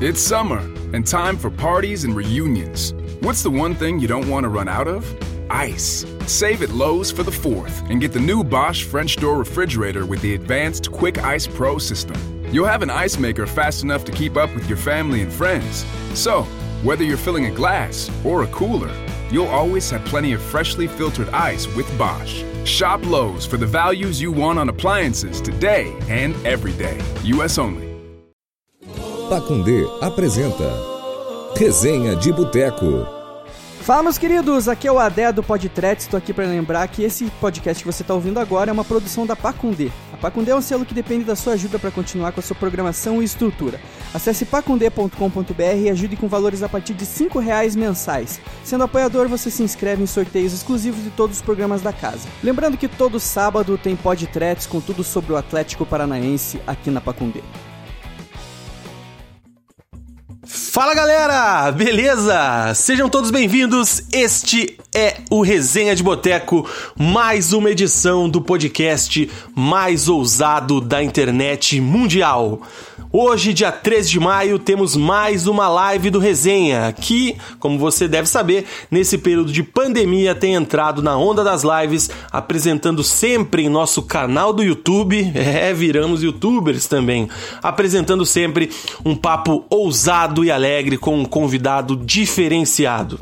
It's summer and time for parties and reunions. What's the one thing you don't want to run out of? Ice. Save at Lowe's for the 4th and get the new Bosch French door refrigerator with the advanced Quick Ice Pro system. You'll have an ice maker fast enough to keep up with your family and friends. So, whether you're filling a glass or a cooler, you'll always have plenty of freshly filtered ice with Bosch. Shop Lowe's for the values you want on appliances today and every day. US only. Pacundê apresenta Resenha de Boteco. Fala, meus queridos, aqui é o Adé do Podtretes. Estou aqui para lembrar que esse podcast que você está ouvindo agora é uma produção da Pacundê. A Pacundê é um selo que depende da sua ajuda para continuar com a sua programação e estrutura. Acesse pacundê.com.br e ajude com valores a partir de R$ reais mensais. Sendo apoiador, você se inscreve em sorteios exclusivos de todos os programas da casa. Lembrando que todo sábado tem Podtretes com tudo sobre o Atlético Paranaense aqui na Pacundê. Fala galera, beleza? Sejam todos bem-vindos. Este é o Resenha de Boteco, mais uma edição do podcast mais ousado da internet mundial. Hoje, dia 13 de maio, temos mais uma live do Resenha, que, como você deve saber, nesse período de pandemia tem entrado na onda das lives, apresentando sempre em nosso canal do YouTube, é, viramos youtubers também, apresentando sempre um papo ousado e alegre com um convidado diferenciado.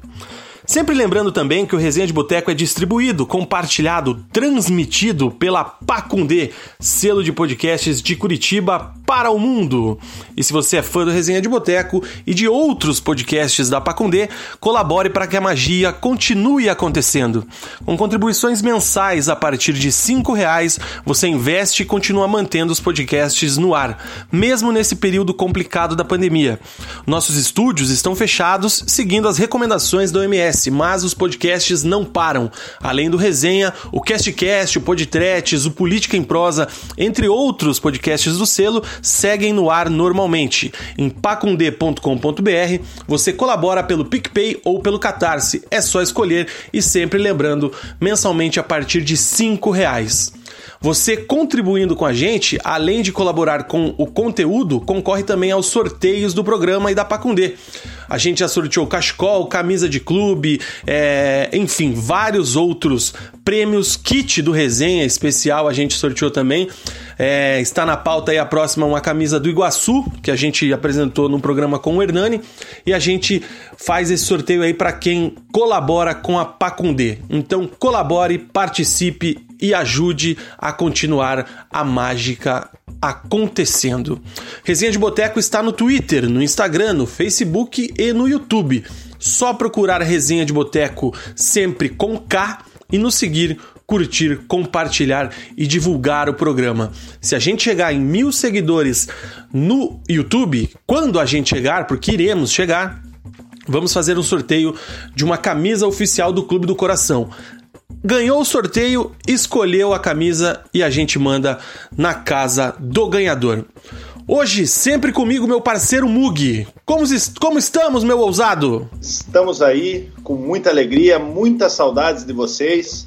Sempre lembrando também que o Resenha de Boteco é distribuído, compartilhado, transmitido pela Pacundê, selo de podcasts de Curitiba para o mundo. E se você é fã do Resenha de Boteco e de outros podcasts da Pacundê, colabore para que a magia continue acontecendo. Com contribuições mensais a partir de R$ reais, você investe e continua mantendo os podcasts no ar, mesmo nesse período complicado da pandemia. Nossos estúdios estão fechados, seguindo as recomendações da OMS mas os podcasts não param. Além do Resenha, o CastCast, o Podtretes, o Política em Prosa, entre outros podcasts do selo, seguem no ar normalmente. Em pacundê.com.br você colabora pelo PicPay ou pelo Catarse. É só escolher e sempre lembrando, mensalmente a partir de R$ reais. Você contribuindo com a gente, além de colaborar com o conteúdo, concorre também aos sorteios do programa e da Pacundê. A gente já sorteou cachecol, camisa de clube, é, enfim, vários outros prêmios. Kit do resenha especial a gente sorteou também. É, está na pauta aí a próxima uma camisa do Iguaçu, que a gente apresentou no programa com o Hernani. E a gente faz esse sorteio aí para quem colabora com a Pacundê. Então colabore, participe e ajude a continuar a mágica acontecendo. Resenha de Boteco está no Twitter, no Instagram, no Facebook e no YouTube. Só procurar Resenha de Boteco sempre com K e nos seguir, curtir, compartilhar e divulgar o programa. Se a gente chegar em mil seguidores no YouTube, quando a gente chegar, porque iremos chegar, vamos fazer um sorteio de uma camisa oficial do Clube do Coração ganhou o sorteio, escolheu a camisa e a gente manda na casa do ganhador. Hoje, sempre comigo, meu parceiro Mug. Como, como estamos, meu ousado? Estamos aí com muita alegria, muitas saudades de vocês.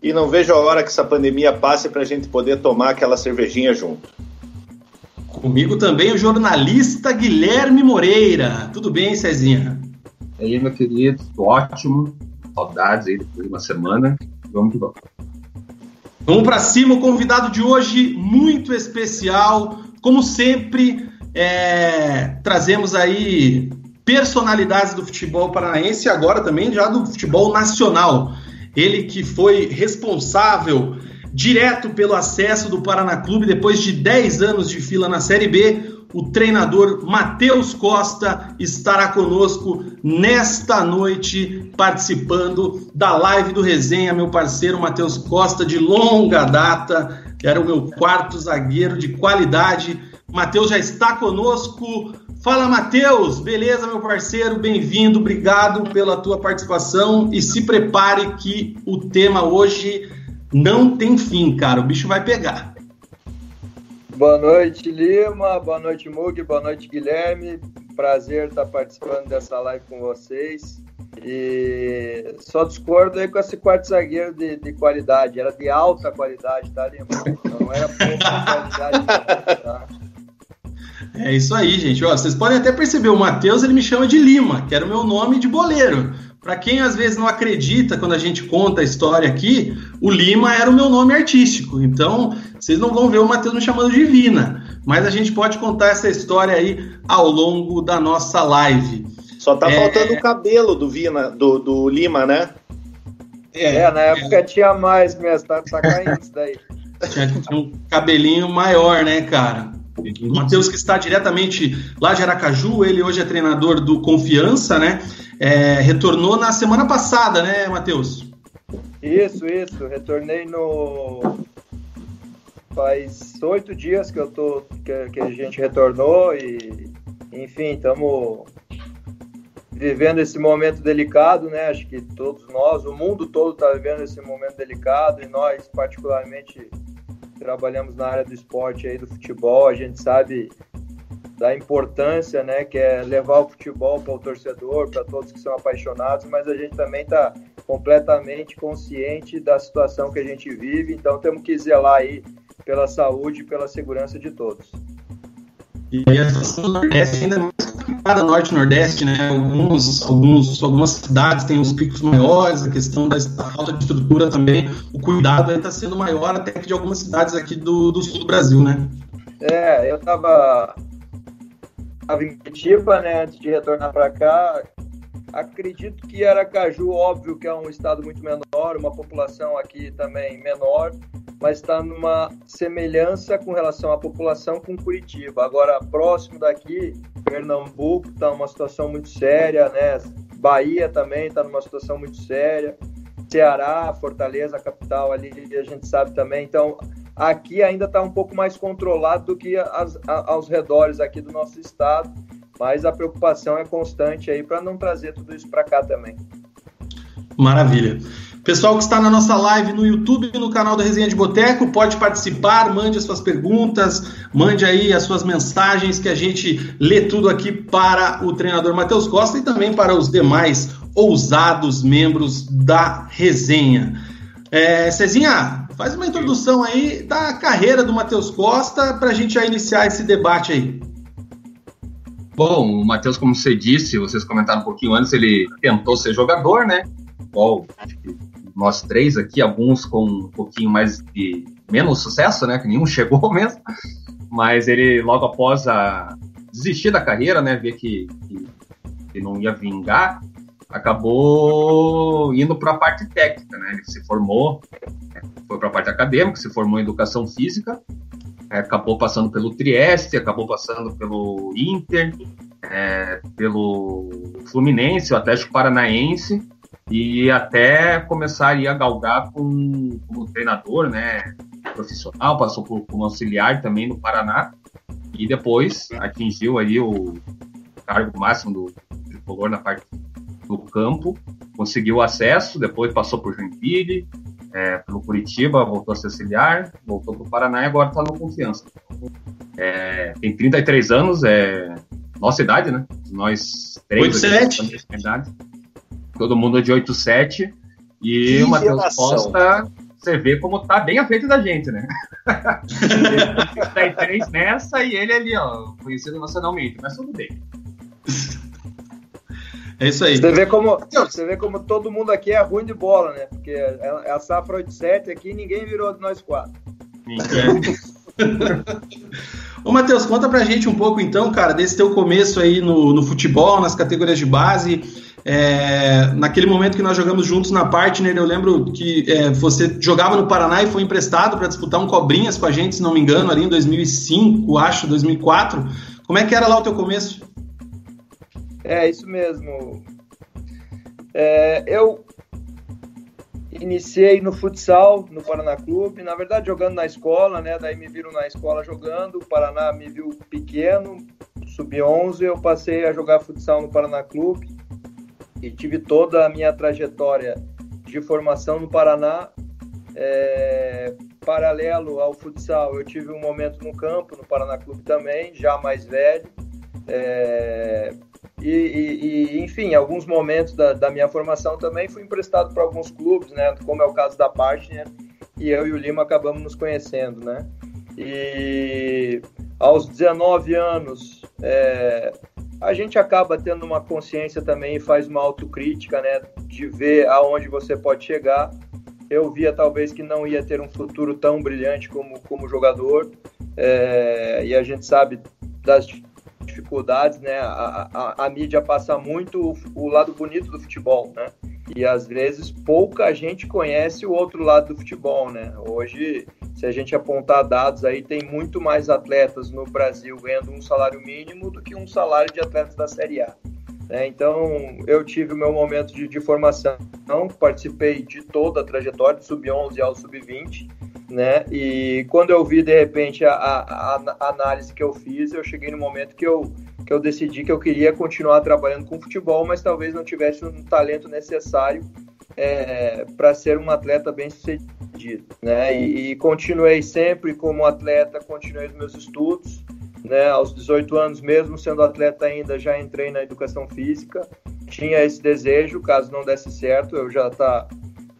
E não vejo a hora que essa pandemia passe para a gente poder tomar aquela cervejinha junto. Comigo também o jornalista Guilherme Moreira. Tudo bem, Cezinha? E aí, meu querido, ótimo. Saudades aí depois de uma semana. Vamos que vamos. Vamos para cima, o convidado de hoje muito especial. Como sempre, é, trazemos aí personalidades do futebol paranaense e agora também já do futebol nacional. Ele que foi responsável direto pelo acesso do Paraná Clube depois de 10 anos de fila na Série B, o treinador Matheus Costa estará conosco nesta noite, participando da live do Resenha, meu parceiro Matheus Costa, de longa data, era o meu quarto zagueiro de qualidade. Matheus já está conosco. Fala, Matheus! Beleza, meu parceiro? Bem-vindo, obrigado pela tua participação e se prepare que o tema hoje não tem fim, cara. O bicho vai pegar. Boa noite, Lima. Boa noite, Mug. Boa noite, Guilherme. Prazer estar participando dessa live com vocês. E só discordo aí com esse quarto zagueiro de, de qualidade. Era de alta qualidade, tá, Lima? Não era pouca qualidade. Tá? É isso aí, gente. Ó, vocês podem até perceber, o Matheus ele me chama de Lima, que era o meu nome de boleiro. Para quem às vezes não acredita quando a gente conta a história aqui, o Lima era o meu nome artístico. Então, vocês não vão ver o Matheus me chamando de Vina. Mas a gente pode contar essa história aí ao longo da nossa live. Só tá é... faltando o cabelo do Vina, do, do Lima, né? É, é na época é. tinha mais mesmo, tá, tá caindo isso daí. Tinha, tinha um cabelinho maior, né, cara? O Matheus, que está diretamente lá de Aracaju, ele hoje é treinador do Confiança, né? É, retornou na semana passada, né, Matheus? Isso, isso. Retornei no. Faz oito dias que eu tô. Que, que a gente retornou e. Enfim, estamos vivendo esse momento delicado, né? Acho que todos nós, o mundo todo está vivendo esse momento delicado e nós, particularmente, trabalhamos na área do esporte aí, do futebol, a gente sabe da importância, né, que é levar o futebol para o torcedor, para todos que são apaixonados, mas a gente também está completamente consciente da situação que a gente vive, então temos que zelar aí pela saúde e pela segurança de todos. E a situação do Nordeste ainda é mais complicada, Norte e Nordeste, né? Alguns, alguns, algumas cidades têm os picos maiores, a questão da, falta de estrutura também, o cuidado está sendo maior até que de algumas cidades aqui do, do sul do Brasil, né? É, eu estava tava em Curitiba, né, antes de retornar para cá, Acredito que Aracaju, óbvio que é um estado muito menor, uma população aqui também menor, mas está numa semelhança com relação à população com Curitiba. Agora, próximo daqui, Pernambuco está numa situação muito séria, né? Bahia também está numa situação muito séria. Ceará, Fortaleza, capital ali, a gente sabe também. Então, aqui ainda está um pouco mais controlado do que as, a, aos redores aqui do nosso estado mas a preocupação é constante aí para não trazer tudo isso para cá também. Maravilha. Pessoal que está na nossa live no YouTube e no canal da Resenha de Boteco, pode participar, mande as suas perguntas, mande aí as suas mensagens que a gente lê tudo aqui para o treinador Matheus Costa e também para os demais ousados membros da resenha. É, Cezinha, faz uma introdução aí da carreira do Matheus Costa para a gente já iniciar esse debate aí. Bom, o Matheus, como você disse, vocês comentaram um pouquinho antes, ele tentou ser jogador, né? Igual nós três aqui, alguns com um pouquinho mais de menos sucesso, né? Que nenhum chegou mesmo. Mas ele, logo após a desistir da carreira, né? Ver que, que, que não ia vingar, acabou indo para a parte técnica, né? Ele se formou, foi para a parte acadêmica, se formou em educação física acabou passando pelo Trieste, acabou passando pelo Inter, é, pelo Fluminense, o Atlético Paranaense, e até começar a galgar com, como treinador, né, profissional, passou por, como auxiliar também no Paraná, e depois atingiu aí o cargo máximo do tricolor na parte do campo, conseguiu acesso, depois passou por Joinville, é, pelo Curitiba, voltou a ser auxiliar, voltou para o Paraná e agora está no Confiança. É, tem 33 anos, é nossa idade, né? Nós três. 87. Idade. Todo mundo é de 87. E que o Matheus Costa, você vê como tá bem à frente da gente, né? 33 nessa e ele ali, ó, conhecido nacionalmente, mas tudo bem. É isso aí. Você vê como, você vê como todo mundo aqui é ruim de bola, né? Porque é, é a safra 87 aqui ninguém virou de nós quatro. Ô, Matheus, conta pra gente um pouco então, cara, desse teu começo aí no, no futebol, nas categorias de base. É, naquele momento que nós jogamos juntos na Partner, eu lembro que é, você jogava no Paraná e foi emprestado para disputar um Cobrinhas com a gente, se não me engano, ali em 2005, acho, 2004. Como é que era lá o teu começo? É, isso mesmo. É, eu iniciei no futsal, no Paraná Clube, na verdade jogando na escola, né? Daí me viram na escola jogando, o Paraná me viu pequeno, sub-11, eu passei a jogar futsal no Paraná Clube e tive toda a minha trajetória de formação no Paraná. É, paralelo ao futsal, eu tive um momento no campo, no Paraná Clube também, já mais velho. É, e, e, enfim, alguns momentos da, da, minha formação também fui emprestado para alguns clubes, né? Como é o caso da Partner, e eu e o Lima acabamos nos conhecendo, né? E aos 19 anos, é, a gente acaba tendo uma consciência também e faz uma autocrítica, né, de ver aonde você pode chegar. Eu via talvez que não ia ter um futuro tão brilhante como, como jogador, é, e a gente sabe das dificuldades, né? A, a, a mídia passa muito o, o, lado bonito do futebol, né? E às vezes pouca gente conhece o outro lado do futebol, né? Hoje, se a gente apontar dados aí, tem muito mais atletas no Brasil ganhando um salário mínimo do que um salário de atletas da Série A. Né? Então, eu tive o meu momento de, de formação, participei de toda a trajetória, do sub-11 ao sub-20, né? E quando eu vi, de repente, a, a, a, análise que eu fiz, eu cheguei no momento que eu, que eu decidi que eu queria continuar trabalhando com futebol, mas talvez não tivesse um talento necessário é, para ser um atleta bem sucedido, né? E, e, continuei sempre como atleta, continuei os meus estudos, né? Aos 18 anos, mesmo sendo atleta ainda, já entrei na educação física, tinha esse desejo, caso não desse certo, eu já tá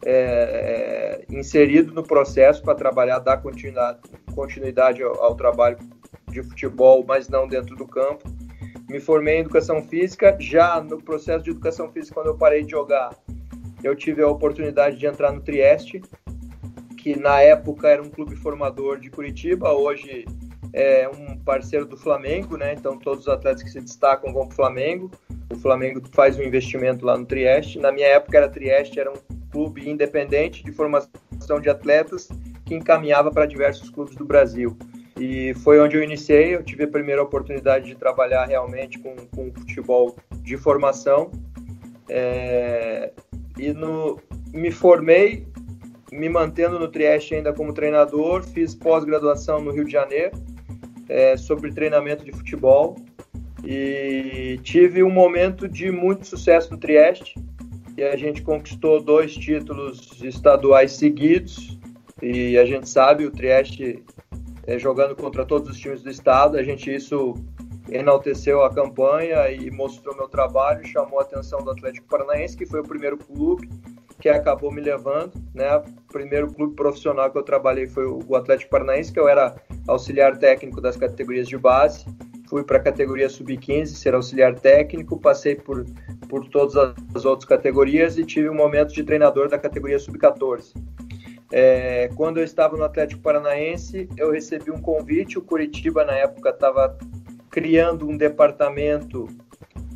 é, é, inserido no processo para trabalhar, dar continuidade, continuidade ao, ao, trabalho de futebol, mas não dentro do campo. Me formei em educação física, já no processo de educação física, quando eu parei de jogar, eu tive a oportunidade de entrar no Trieste, que na época era um clube formador de Curitiba, hoje é um parceiro do Flamengo, né? Então todos os atletas que se destacam vão para o Flamengo. O Flamengo faz um investimento lá no Trieste. Na minha época era Trieste, era um clube independente de formação de atletas que encaminhava para diversos clubes do Brasil. E foi onde eu iniciei, eu tive a primeira oportunidade de trabalhar realmente com, com futebol de formação. É, e no, me formei, me mantendo no Trieste ainda como treinador, fiz pós-graduação no Rio de Janeiro é, sobre treinamento de futebol. E tive um momento de muito sucesso no Trieste e a gente conquistou dois títulos estaduais seguidos. E a gente sabe o Trieste é, jogando contra todos os times do estado, a gente isso enalteceu a campanha e mostrou meu trabalho, chamou a atenção do Atlético Paranaense, que foi o primeiro clube que acabou me levando, né? O primeiro clube profissional que eu trabalhei foi o Atlético Paranaense, que eu era auxiliar técnico das categorias de base fui para a categoria sub-15, ser auxiliar técnico, passei por, por todas as outras categorias e tive um momento de treinador da categoria sub-14. É, quando eu estava no Atlético Paranaense, eu recebi um convite. O Curitiba, na época, estava criando um departamento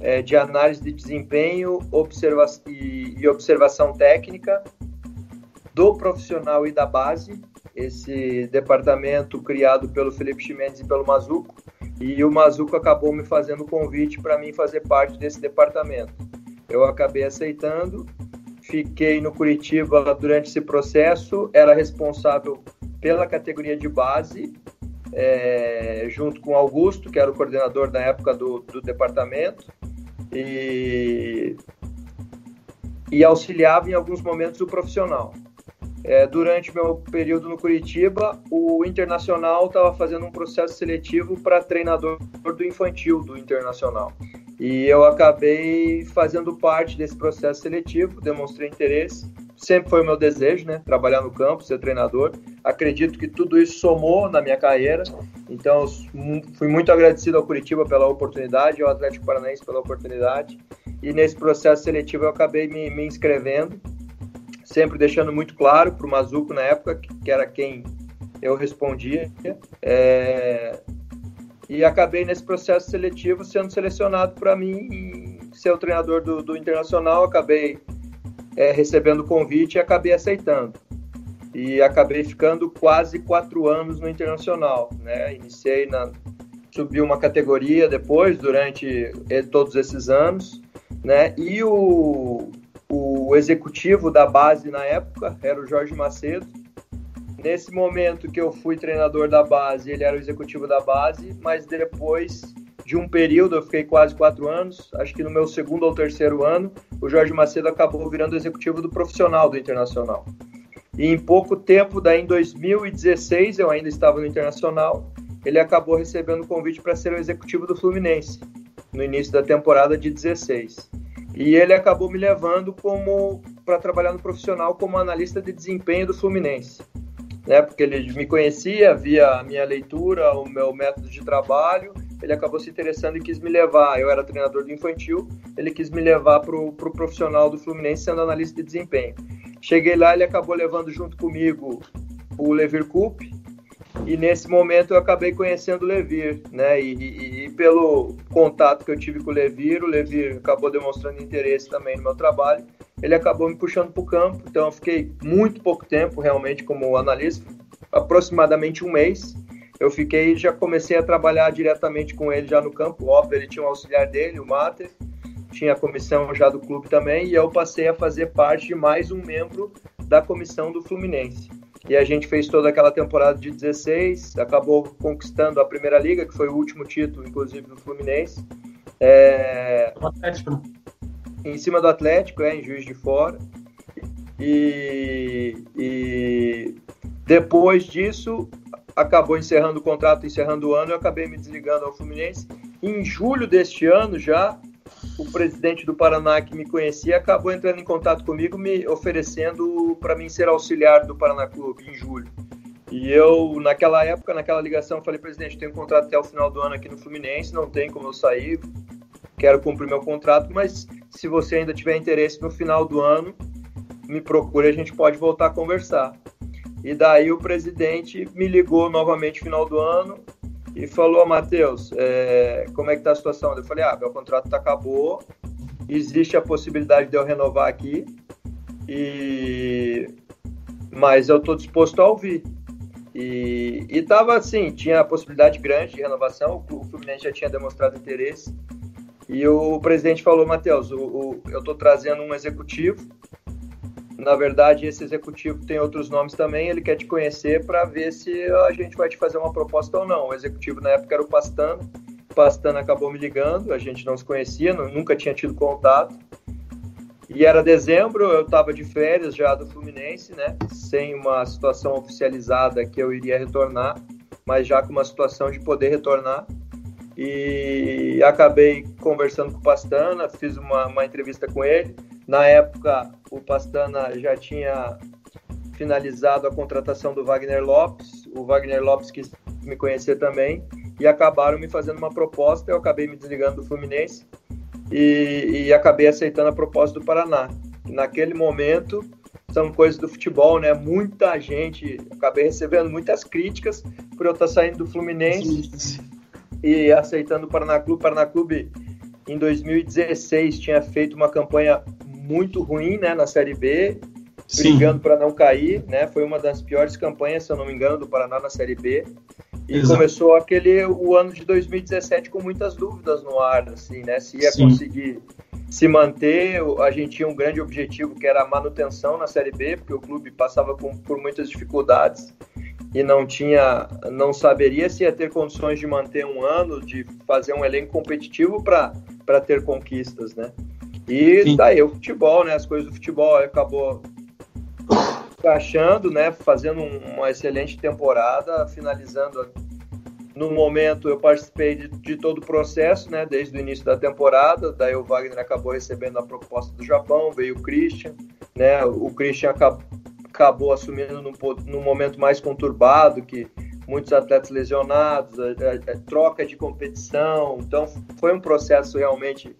é, de análise de desempenho observa e, e observação técnica do profissional e da base. Esse departamento criado pelo Felipe Chimenez e pelo Mazuco e o Mazuco acabou me fazendo o convite para mim fazer parte desse departamento. Eu acabei aceitando, fiquei no Curitiba durante esse processo, era responsável pela categoria de base, é, junto com Augusto, que era o coordenador na época do, do departamento, e, e auxiliava em alguns momentos o profissional. É, durante meu período no Curitiba, o Internacional estava fazendo um processo seletivo para treinador do infantil do Internacional. E eu acabei fazendo parte desse processo seletivo, demonstrei interesse. Sempre foi o meu desejo, né? Trabalhar no campo, ser treinador. Acredito que tudo isso somou na minha carreira. Então, fui muito agradecido ao Curitiba pela oportunidade, ao Atlético Paranaense pela oportunidade. E nesse processo seletivo eu acabei me, me inscrevendo sempre deixando muito claro para o Mazuco na época, que era quem eu respondia. É, e acabei nesse processo seletivo sendo selecionado para mim ser o treinador do, do Internacional. Acabei é, recebendo o convite e acabei aceitando. E acabei ficando quase quatro anos no Internacional. Né? Iniciei na. Subi uma categoria depois, durante todos esses anos. Né? E o, o executivo da base na época era o Jorge Macedo. Nesse momento que eu fui treinador da base, ele era o executivo da base, mas depois de um período, eu fiquei quase quatro anos, acho que no meu segundo ou terceiro ano, o Jorge Macedo acabou virando executivo do profissional do Internacional. E em pouco tempo, daí em 2016, eu ainda estava no Internacional, ele acabou recebendo o convite para ser o executivo do Fluminense, no início da temporada de 16. E ele acabou me levando como para trabalhar no profissional como analista de desempenho do Fluminense. né? Porque ele me conhecia, via a minha leitura, o meu método de trabalho. Ele acabou se interessando e quis me levar. Eu era treinador do infantil, ele quis me levar para o pro profissional do Fluminense, sendo analista de desempenho. Cheguei lá, ele acabou levando junto comigo o Levir Coupe, e nesse momento eu acabei conhecendo o Levir, né? E, e, e, pelo contato que eu tive com o Levir, o Levir acabou demonstrando interesse também no meu trabalho. Ele acabou me puxando para o campo, então eu fiquei muito pouco tempo realmente como analista, aproximadamente um mês. Eu fiquei já comecei a trabalhar diretamente com ele já no campo. Óbvio, ele tinha um auxiliar dele, o Mater, tinha a comissão já do clube também, e eu passei a fazer parte de mais um membro da comissão do Fluminense. E a gente fez toda aquela temporada de 16, acabou conquistando a Primeira Liga, que foi o último título, inclusive, do Fluminense. É... Atlético. Né? Em cima do Atlético, é, em Juiz de Fora. E, e depois disso, acabou encerrando o contrato, encerrando o ano, eu acabei me desligando ao Fluminense. Em julho deste ano já, o presidente do Paraná que me conhecia acabou entrando em contato comigo, me oferecendo para mim ser auxiliar do Paraná Clube em julho. E eu, naquela época, naquela ligação, falei, presidente, tenho um contrato até o final do ano aqui no Fluminense, não tem como eu sair, quero cumprir meu contrato, mas se você ainda tiver interesse no final do ano, me procure, a gente pode voltar a conversar. E daí o presidente me ligou novamente no final do ano, e falou, Matheus, é, como é que tá a situação? Eu falei, ah, meu contrato tá, acabou, existe a possibilidade de eu renovar aqui, e mas eu tô disposto a ouvir. E, e tava assim, tinha a possibilidade grande de renovação, o Fluminense já tinha demonstrado interesse, e o presidente falou, Matheus, eu estou trazendo um executivo na verdade, esse executivo tem outros nomes também, ele quer te conhecer para ver se a gente vai te fazer uma proposta ou não. O executivo na época era o Pastana, o Pastana acabou me ligando, a gente não se conhecia, nunca tinha tido contato. E era dezembro, eu estava de férias já do Fluminense, né? Sem uma situação oficializada que eu iria retornar, mas já com uma situação de poder retornar. E acabei conversando com o Pastana, fiz uma, uma entrevista com ele na época, o Pastana já tinha finalizado a contratação do Wagner Lopes. O Wagner Lopes quis me conhecer também e acabaram me fazendo uma proposta. Eu acabei me desligando do Fluminense e, e acabei aceitando a proposta do Paraná. Naquele momento, são coisas do futebol, né? Muita gente, acabei recebendo muitas críticas por eu estar saindo do Fluminense e aceitando o Paraná Clube. O Paraná Clube, em 2016, tinha feito uma campanha muito ruim né, na Série B, Sim. brigando para não cair, né? Foi uma das piores campanhas, se eu não me engano, do Paraná na Série B. E Exato. começou aquele o ano de 2017 com muitas dúvidas no ar, assim, né? Se ia Sim. conseguir se manter, a gente tinha um grande objetivo que era a manutenção na Série B, porque o clube passava com, por muitas dificuldades e não tinha, não saberia se ia ter condições de manter um ano, de fazer um elenco competitivo para ter conquistas, né? E Sim. daí o futebol, né? As coisas do futebol acabou encaixando, né? Fazendo uma excelente temporada, finalizando. No momento eu participei de, de, todo o processo, né? Desde o início da temporada. Daí o Wagner acabou recebendo a proposta do Japão, veio o Christian, né? O Christian acabou, acabou assumindo num, num momento mais conturbado, que muitos atletas lesionados, a, a, a troca de competição. Então, foi um processo realmente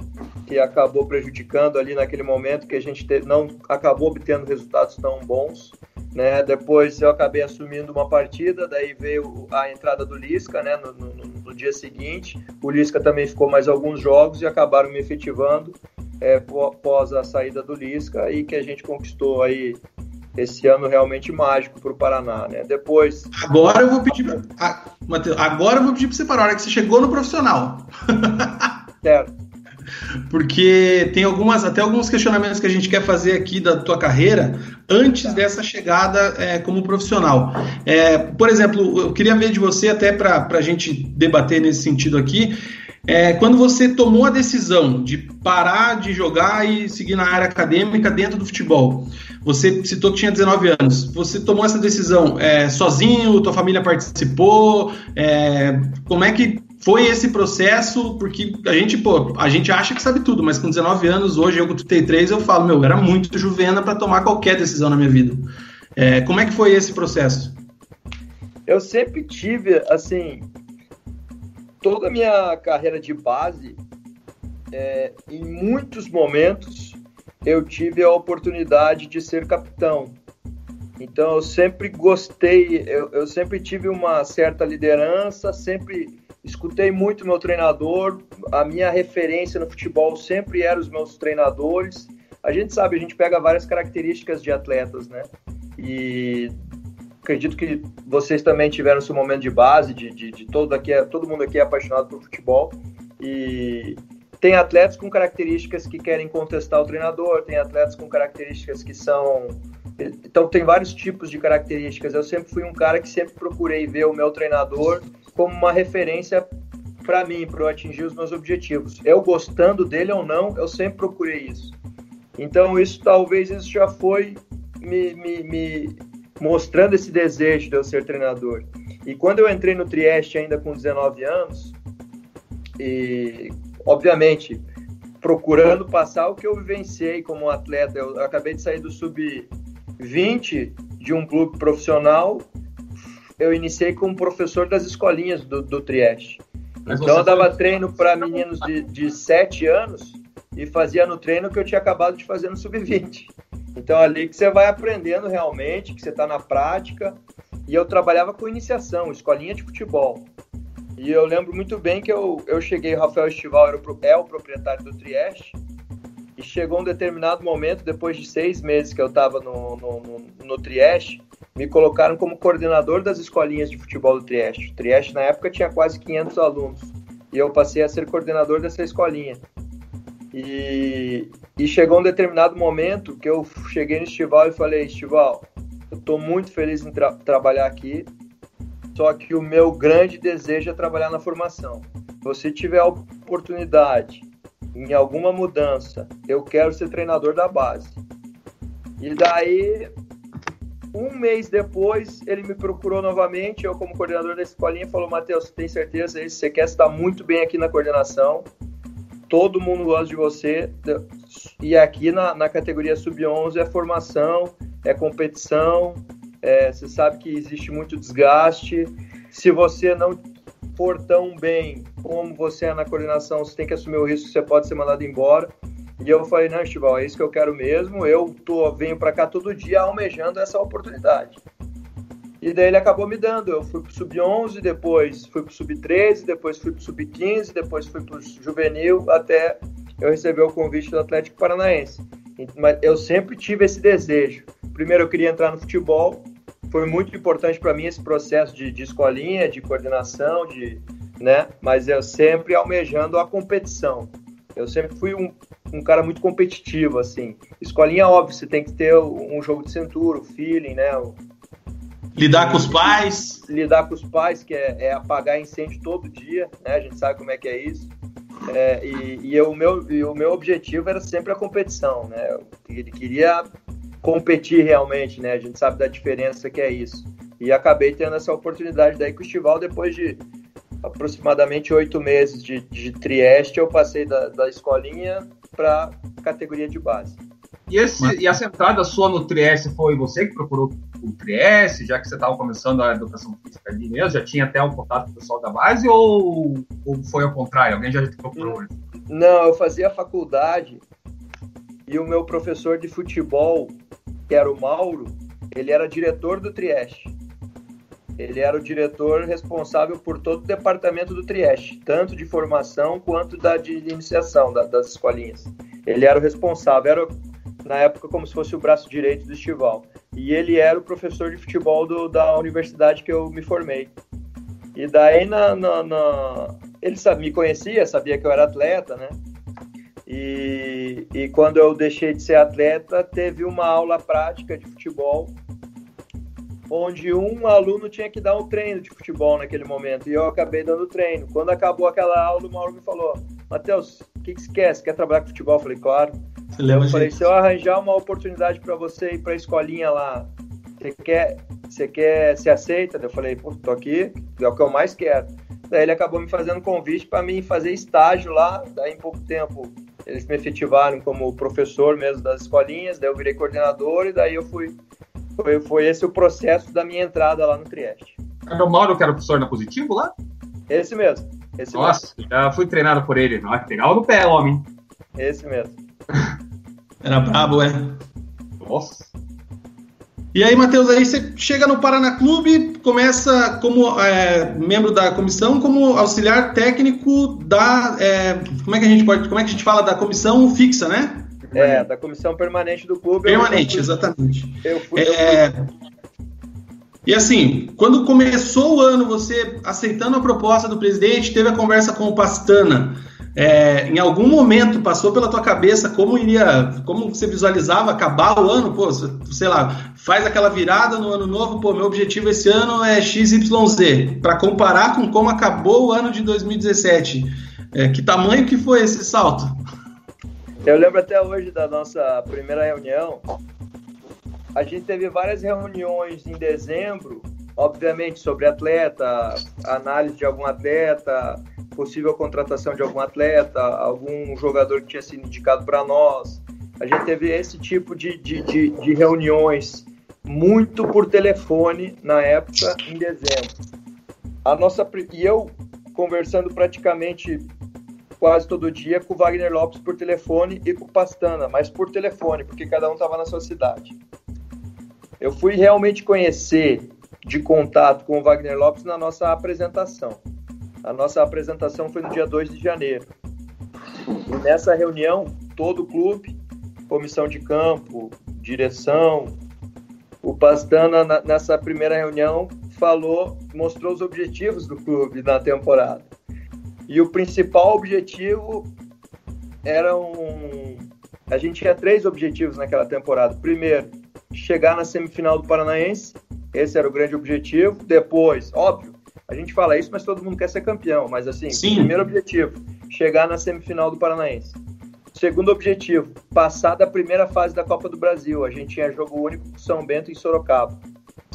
que acabou prejudicando ali naquele momento que a gente não acabou obtendo resultados tão bons. Né? Depois eu acabei assumindo uma partida, daí veio a entrada do Lisca né? no, no, no dia seguinte. O Lisca também ficou mais alguns jogos e acabaram me efetivando é, após a saída do Lisca e que a gente conquistou aí esse ano realmente mágico para o Paraná, né? Depois. Agora eu vou pedir para. Ah, agora eu vou pedir para você parar, a hora que você chegou no profissional. Certo. Porque tem algumas, até alguns questionamentos que a gente quer fazer aqui da tua carreira antes tá. dessa chegada é, como profissional. É, por exemplo, eu queria ver de você, até para a gente debater nesse sentido aqui, é, quando você tomou a decisão de parar de jogar e seguir na área acadêmica dentro do futebol, você citou que tinha 19 anos. Você tomou essa decisão é, sozinho? Tua família participou? É, como é que foi esse processo? Porque a gente, pô, a gente acha que sabe tudo, mas com 19 anos, hoje eu com 33, eu falo, meu, era muito juvena para tomar qualquer decisão na minha vida. É, como é que foi esse processo? Eu sempre tive, assim, toda a minha carreira de base, é, em muitos momentos, eu tive a oportunidade de ser capitão. Então, eu sempre gostei, eu, eu sempre tive uma certa liderança, sempre escutei muito meu treinador, a minha referência no futebol sempre eram os meus treinadores. A gente sabe, a gente pega várias características de atletas, né? E acredito que vocês também tiveram seu momento de base, de, de, de todo, aqui, todo mundo aqui é apaixonado por futebol. E tem atletas com características que querem contestar o treinador, tem atletas com características que são. Então, tem vários tipos de características. Eu sempre fui um cara que sempre procurei ver o meu treinador como uma referência para mim, para eu atingir os meus objetivos. Eu gostando dele ou não, eu sempre procurei isso. Então, isso talvez isso já foi me, me, me mostrando esse desejo de eu ser treinador. E quando eu entrei no Trieste ainda com 19 anos, e obviamente procurando passar o que eu vivenciei como atleta, eu acabei de sair do sub-20 de um clube profissional, eu iniciei como professor das escolinhas do, do Trieste. Mas então eu dava treino para meninos de, de 7 anos e fazia no treino que eu tinha acabado de fazer no sub-20. Então ali que você vai aprendendo realmente, que você está na prática. E eu trabalhava com iniciação, escolinha de futebol. E eu lembro muito bem que eu, eu cheguei, o Rafael Estival era o, é o proprietário do Trieste, e chegou um determinado momento, depois de seis meses que eu estava no, no, no, no, Trieste, me colocaram como coordenador das escolinhas de futebol do Trieste. O Trieste, na época, tinha quase 500 alunos, e eu passei a ser coordenador dessa escolinha. E, e chegou um determinado momento que eu cheguei no Estival e falei, Estival, eu estou muito feliz em tra trabalhar aqui, só que o meu grande desejo é trabalhar na formação. Se você tiver a oportunidade em alguma mudança, eu quero ser treinador da base. E daí, um mês depois, ele me procurou novamente, eu como coordenador da escolinha, falou, Matheus, tem certeza? Você quer estar muito bem aqui na coordenação? Todo mundo gosta de você. E aqui na, na categoria sub-11 é formação, é competição, é, você sabe que existe muito desgaste. Se você não for tão bem como você é na coordenação, você tem que assumir o risco você pode ser mandado embora. E eu falei, não, Estival, é isso que eu quero mesmo. Eu tô, venho para cá todo dia almejando essa oportunidade. E daí ele acabou me dando. Eu fui pro sub-11, depois fui pro sub-13, depois fui pro sub-15, depois fui pro juvenil, até eu receber o convite do Atlético Paranaense. Mas eu sempre tive esse desejo. Primeiro eu queria entrar no futebol, foi muito importante para mim esse processo de, de escolinha, de coordenação, de, né? Mas eu sempre almejando a competição. Eu sempre fui um, um cara muito competitivo, assim. Escolinha, óbvio, você tem que ter um jogo de cintura, o feeling, né? Lidar com os pais. Lidar com os pais, que é, é apagar incêndio todo dia, né? A gente sabe como é que é isso. É, e, e, eu, o meu, e o meu objetivo era sempre a competição, né? Ele queria competir realmente, né? A gente sabe da diferença que é isso. E acabei tendo essa oportunidade daí com o Estival, depois de aproximadamente oito meses de, de Trieste, eu passei da, da escolinha para categoria de base. E, esse, Mas... e essa entrada sua no Trieste foi você que procurou o Trieste, já que você estava começando a educação física ali mesmo? Já tinha até um contato com o pessoal da base ou, ou foi ao contrário? Alguém já te procurou? Não, eu fazia faculdade e o meu professor de futebol, que era o Mauro, ele era diretor do Trieste. Ele era o diretor responsável por todo o departamento do Trieste, tanto de formação quanto da de iniciação da, das escolinhas. Ele era o responsável, era na época como se fosse o braço direito do Estival. E ele era o professor de futebol do, da universidade que eu me formei. E daí na, na, na... ele sabe, me conhecia, sabia que eu era atleta, né? E, e quando eu deixei de ser atleta, teve uma aula prática de futebol, onde um aluno tinha que dar um treino de futebol naquele momento, e eu acabei dando treino. Quando acabou aquela aula, o Mauro me falou: Matheus, o que, que você quer? Você quer trabalhar com futebol? Eu falei: Claro. Eu falei, se eu arranjar uma oportunidade para você ir para a escolinha lá, você quer, você quer, se aceita? Eu falei, pô, tô aqui, é o que eu mais quero. Daí ele acabou me fazendo convite para mim fazer estágio lá, daí em pouco tempo eles me efetivaram como professor mesmo das escolinhas, daí eu virei coordenador e daí eu fui foi, foi esse o processo da minha entrada lá no Trieste. Era o Mauro que era o professor na Positivo lá? Esse mesmo. Esse Nossa, mesmo. já fui treinado por ele. Nossa, pegava no pé, homem. Esse mesmo. Era brabo, é. Nossa. E aí, Matheus, aí você chega no Paraná Clube, começa como é, membro da comissão, como auxiliar técnico da. É, como é que a gente pode. Como é que a gente fala da comissão fixa, né? É, da comissão permanente do clube. Permanente, eu, exatamente. Eu fui, É, eu fui. E assim, quando começou o ano, você aceitando a proposta do presidente, teve a conversa com o Pastana. É, em algum momento passou pela tua cabeça como iria, como você visualizava acabar o ano, pô, sei lá, faz aquela virada no ano novo, pô, meu objetivo esse ano é XYZ, para comparar com como acabou o ano de 2017. É, que tamanho que foi esse salto? Eu lembro até hoje da nossa primeira reunião. A gente teve várias reuniões em dezembro, obviamente sobre atleta, análise de algum atleta, possível contratação de algum atleta, algum jogador que tinha sido indicado para nós. A gente teve esse tipo de, de, de, de reuniões muito por telefone na época, em dezembro. A nossa, e eu conversando praticamente quase todo dia com o Wagner Lopes por telefone e com o Pastana, mas por telefone, porque cada um estava na sua cidade. Eu fui realmente conhecer de contato com o Wagner Lopes na nossa apresentação. A nossa apresentação foi no dia 2 de janeiro. E nessa reunião, todo o clube, comissão de campo, direção, o Pastana, nessa primeira reunião, falou, mostrou os objetivos do clube na temporada. E o principal objetivo era um. A gente tinha três objetivos naquela temporada. Primeiro, chegar na semifinal do Paranaense. Esse era o grande objetivo. Depois, óbvio, a gente fala isso, mas todo mundo quer ser campeão. Mas assim, Sim. primeiro objetivo, chegar na semifinal do Paranaense. Segundo objetivo, passar da primeira fase da Copa do Brasil. A gente tinha jogo único com São Bento e Sorocaba.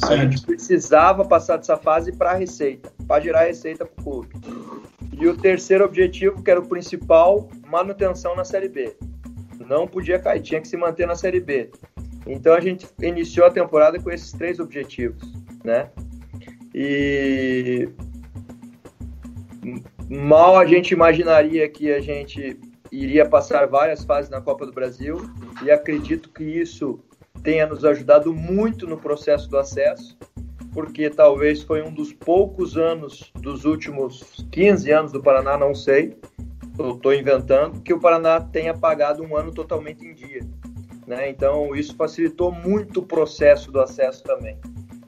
A gente precisava passar dessa fase para a receita, para gerar receita para o clube. E o terceiro objetivo, que era o principal, manutenção na Série B. Não podia cair, tinha que se manter na Série B. Então a gente iniciou a temporada com esses três objetivos, né? E mal a gente imaginaria que a gente iria passar várias fases na Copa do Brasil e acredito que isso tenha nos ajudado muito no processo do acesso, porque talvez foi um dos poucos anos dos últimos 15 anos do Paraná, não sei, estou inventando, que o Paraná tenha pagado um ano totalmente em dia. Né? Então, isso facilitou muito o processo do acesso também.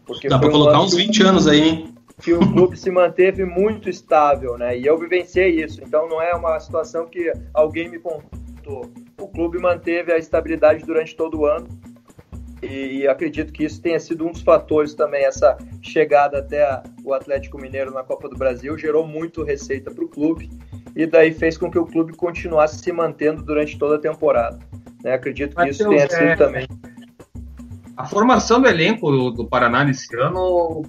Porque Dá para um colocar uns que- 20 anos aí, hein? que o clube se manteve muito estável, né? E eu vivenciei isso. Então não é uma situação que alguém me contou. O clube manteve a estabilidade durante todo o ano. E acredito que isso tenha sido um dos fatores também. Essa chegada até a- o Atlético Mineiro na Copa do Brasil gerou muito receita para o clube. E daí fez com que o clube continuasse se mantendo durante toda a temporada. né? Acredito que isso Matheus, tenha sido é- também. A formação do elenco do, do Paraná nesse ano, o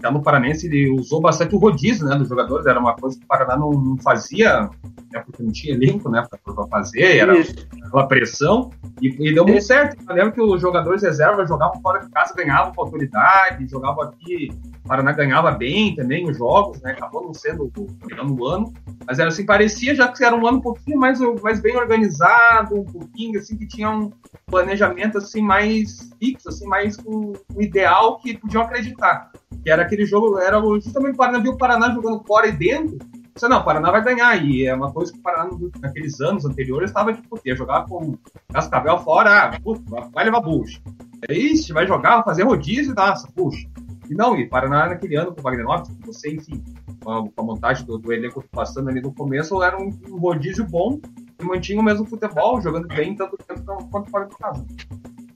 Galo Paranense ele usou bastante o rodízio né, dos jogadores, era uma coisa que o Paraná não, não fazia, né, porque não tinha elenco né, para fazer, era aquela pressão, e, e deu muito certo. Eu lembro que os jogadores reserva jogavam fora de casa, ganhavam com autoridade, jogavam aqui, o Paraná ganhava bem também os jogos, né, acabou não sendo o ano, mas era assim, parecia já que era um ano um pouquinho mais, mais bem organizado, um pouquinho assim, que tinha um planejamento assim mais fixo, assim, mais com o ideal que podiam acreditar. Que era aquele jogo, era justamente o Paraná viu o Paraná jogando fora e dentro. Você não, o Paraná vai ganhar. E é uma coisa que o Paraná, naqueles anos anteriores, estava tipo, ia jogar com Cascavel fora, ah, vai levar bucha. Ixi, vai jogar, vai fazer rodízio, nossa, puxa. E não, e Paraná naquele ano com o Wagner Lopes, você, enfim, com a montagem do, do elenco passando ali no começo, era um, um rodízio bom e mantinha o mesmo futebol, jogando bem tanto dentro quanto fora de casa.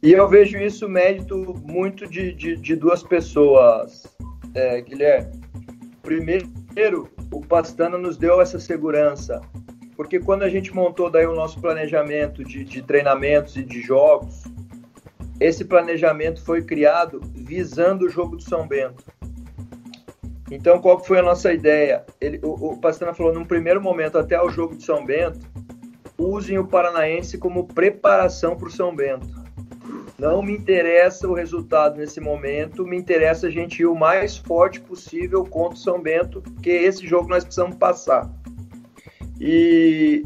E eu vejo isso mérito muito de, de, de duas pessoas, é, Guilherme. Primeiro, o Pastana nos deu essa segurança, porque quando a gente montou daí o nosso planejamento de, de treinamentos e de jogos, esse planejamento foi criado visando o jogo do São Bento. Então, qual foi a nossa ideia? Ele, o, o Pastana falou, num primeiro momento, até o jogo de São Bento, usem o Paranaense como preparação para o São Bento Não me interessa o resultado nesse momento, me interessa a gente ir o mais forte possível contra o São Bento, porque esse jogo nós precisamos passar. E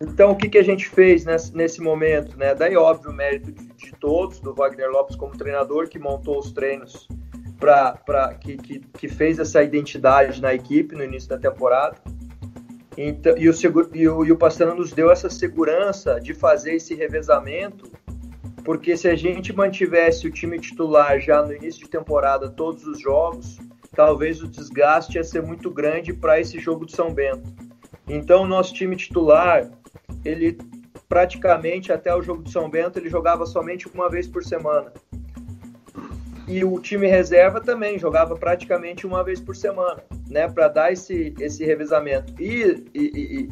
então o que, que a gente fez nesse, nesse momento, né? Daí óbvio o mérito de, de, todos, do Wagner Lopes como treinador que montou os treinos para que, que, que fez essa identidade na equipe no início da temporada. Então, e, o, e, o, e o Pastana nos deu essa segurança de fazer esse revezamento, porque se a gente mantivesse o time titular já no início de temporada, todos os jogos, talvez o desgaste ia ser muito grande para esse jogo de São Bento. Então, o nosso time titular, ele praticamente até o jogo de São Bento, ele jogava somente uma vez por semana. E o time reserva também jogava praticamente uma vez por semana, né, para dar esse, esse revezamento. E, e,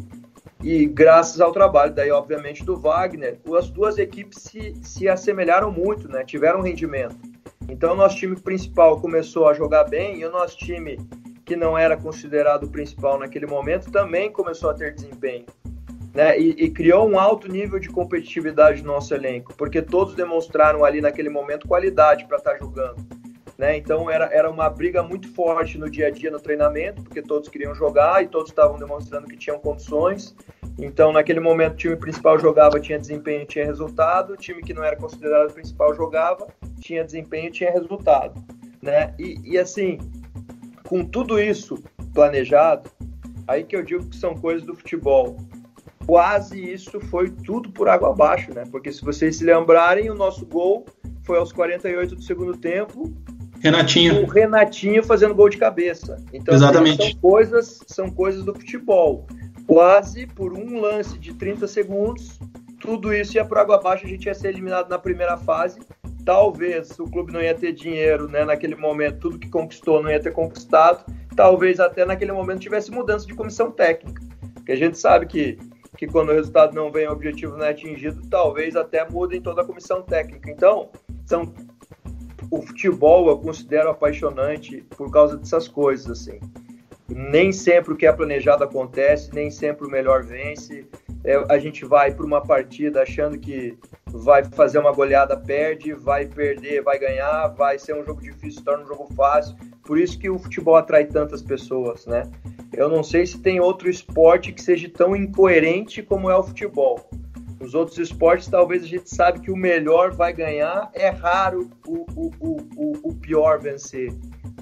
e, e, graças ao trabalho, daí, obviamente, do Wagner, as duas equipes se, se assemelharam muito, né, tiveram rendimento. Então, nosso time principal começou a jogar bem e o nosso time, que não era considerado o principal naquele momento, também começou a ter desempenho né, e, e, criou um alto nível de competitividade no nosso elenco, porque todos demonstraram ali naquele momento qualidade para estar tá jogando. Né? Então era, era uma briga muito forte no dia a dia no treinamento, porque todos queriam jogar e todos estavam demonstrando que tinham condições. Então, naquele momento, o time principal jogava, tinha desempenho, tinha resultado. O time que não era considerado principal jogava, tinha desempenho, tinha resultado. Né? E, e assim, com tudo isso planejado, aí que eu digo que são coisas do futebol quase isso foi tudo por água abaixo, né? Porque se vocês se lembrarem, o nosso gol foi aos 48 do segundo tempo. Renatinho. O Renatinho fazendo gol de cabeça. Então, assim, Exatamente. São coisas, são coisas do futebol. Quase por um lance de 30 segundos, tudo isso ia por água abaixo, a gente ia ser eliminado na primeira fase. Talvez o clube não ia ter dinheiro, né? Naquele momento, tudo que conquistou não ia ter conquistado. Talvez até naquele momento tivesse mudança de comissão técnica. Porque a gente sabe que que quando o resultado não vem, o objetivo não é atingido, talvez até mudem toda a comissão técnica. Então, são o futebol eu considero apaixonante por causa dessas coisas assim. Nem sempre o que é planejado acontece, nem sempre o melhor vence. É, a gente vai para uma partida achando que vai fazer uma goleada, perde, vai perder, vai ganhar, vai ser um jogo difícil, torna um jogo fácil. Por isso que o futebol atrai tantas pessoas, né? Eu não sei se tem outro esporte que seja tão incoerente como é o futebol. Os outros esportes, talvez a gente sabe que o melhor vai ganhar, é raro o, o, o, o pior vencer.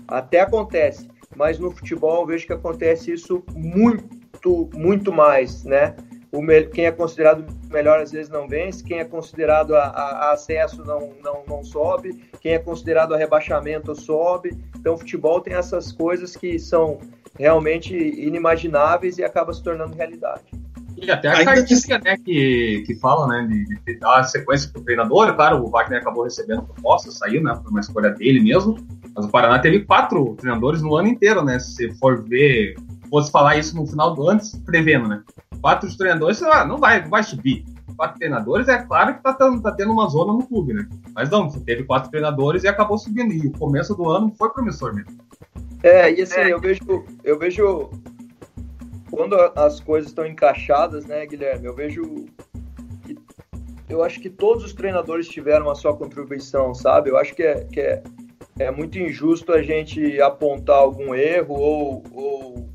Até acontece, mas no futebol eu vejo que acontece isso muito, muito mais, né? O me... Quem é considerado melhor às vezes não vence, quem é considerado a, a, a acesso não, não, não sobe, quem é considerado a rebaixamento sobe. Então o futebol tem essas coisas que são realmente inimagináveis e acaba se tornando realidade. E até a cartilha, né, que, que fala, né, de, de dar a sequência para o treinador. Claro, o Wagner acabou recebendo proposta, saiu, né, foi uma escolha dele mesmo. Mas o Paraná teve quatro treinadores no ano inteiro, né, se for ver, fosse falar isso no final do ano, prevendo, né. Quatro treinadores, ah, não vai, não vai subir. Quatro treinadores, é claro que tá, tá tendo uma zona no clube, né. Mas não, teve quatro treinadores e acabou subindo. E o começo do ano foi promissor mesmo. É, e assim, é. eu vejo, eu vejo quando as coisas estão encaixadas, né, Guilherme? Eu vejo que eu acho que todos os treinadores tiveram a sua contribuição, sabe? Eu acho que é, que é, é muito injusto a gente apontar algum erro ou, ou,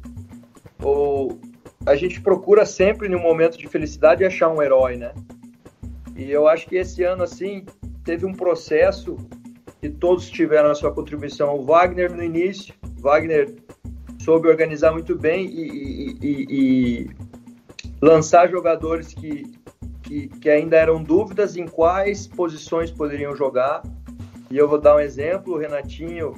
ou a gente procura sempre, no momento de felicidade, achar um herói, né? E eu acho que esse ano, assim, teve um processo que todos tiveram a sua contribuição. O Wagner no início, Wagner soube organizar muito bem e, e, e, e lançar jogadores que, que, que, ainda eram dúvidas em quais posições poderiam jogar. E eu vou dar um exemplo: o Renatinho,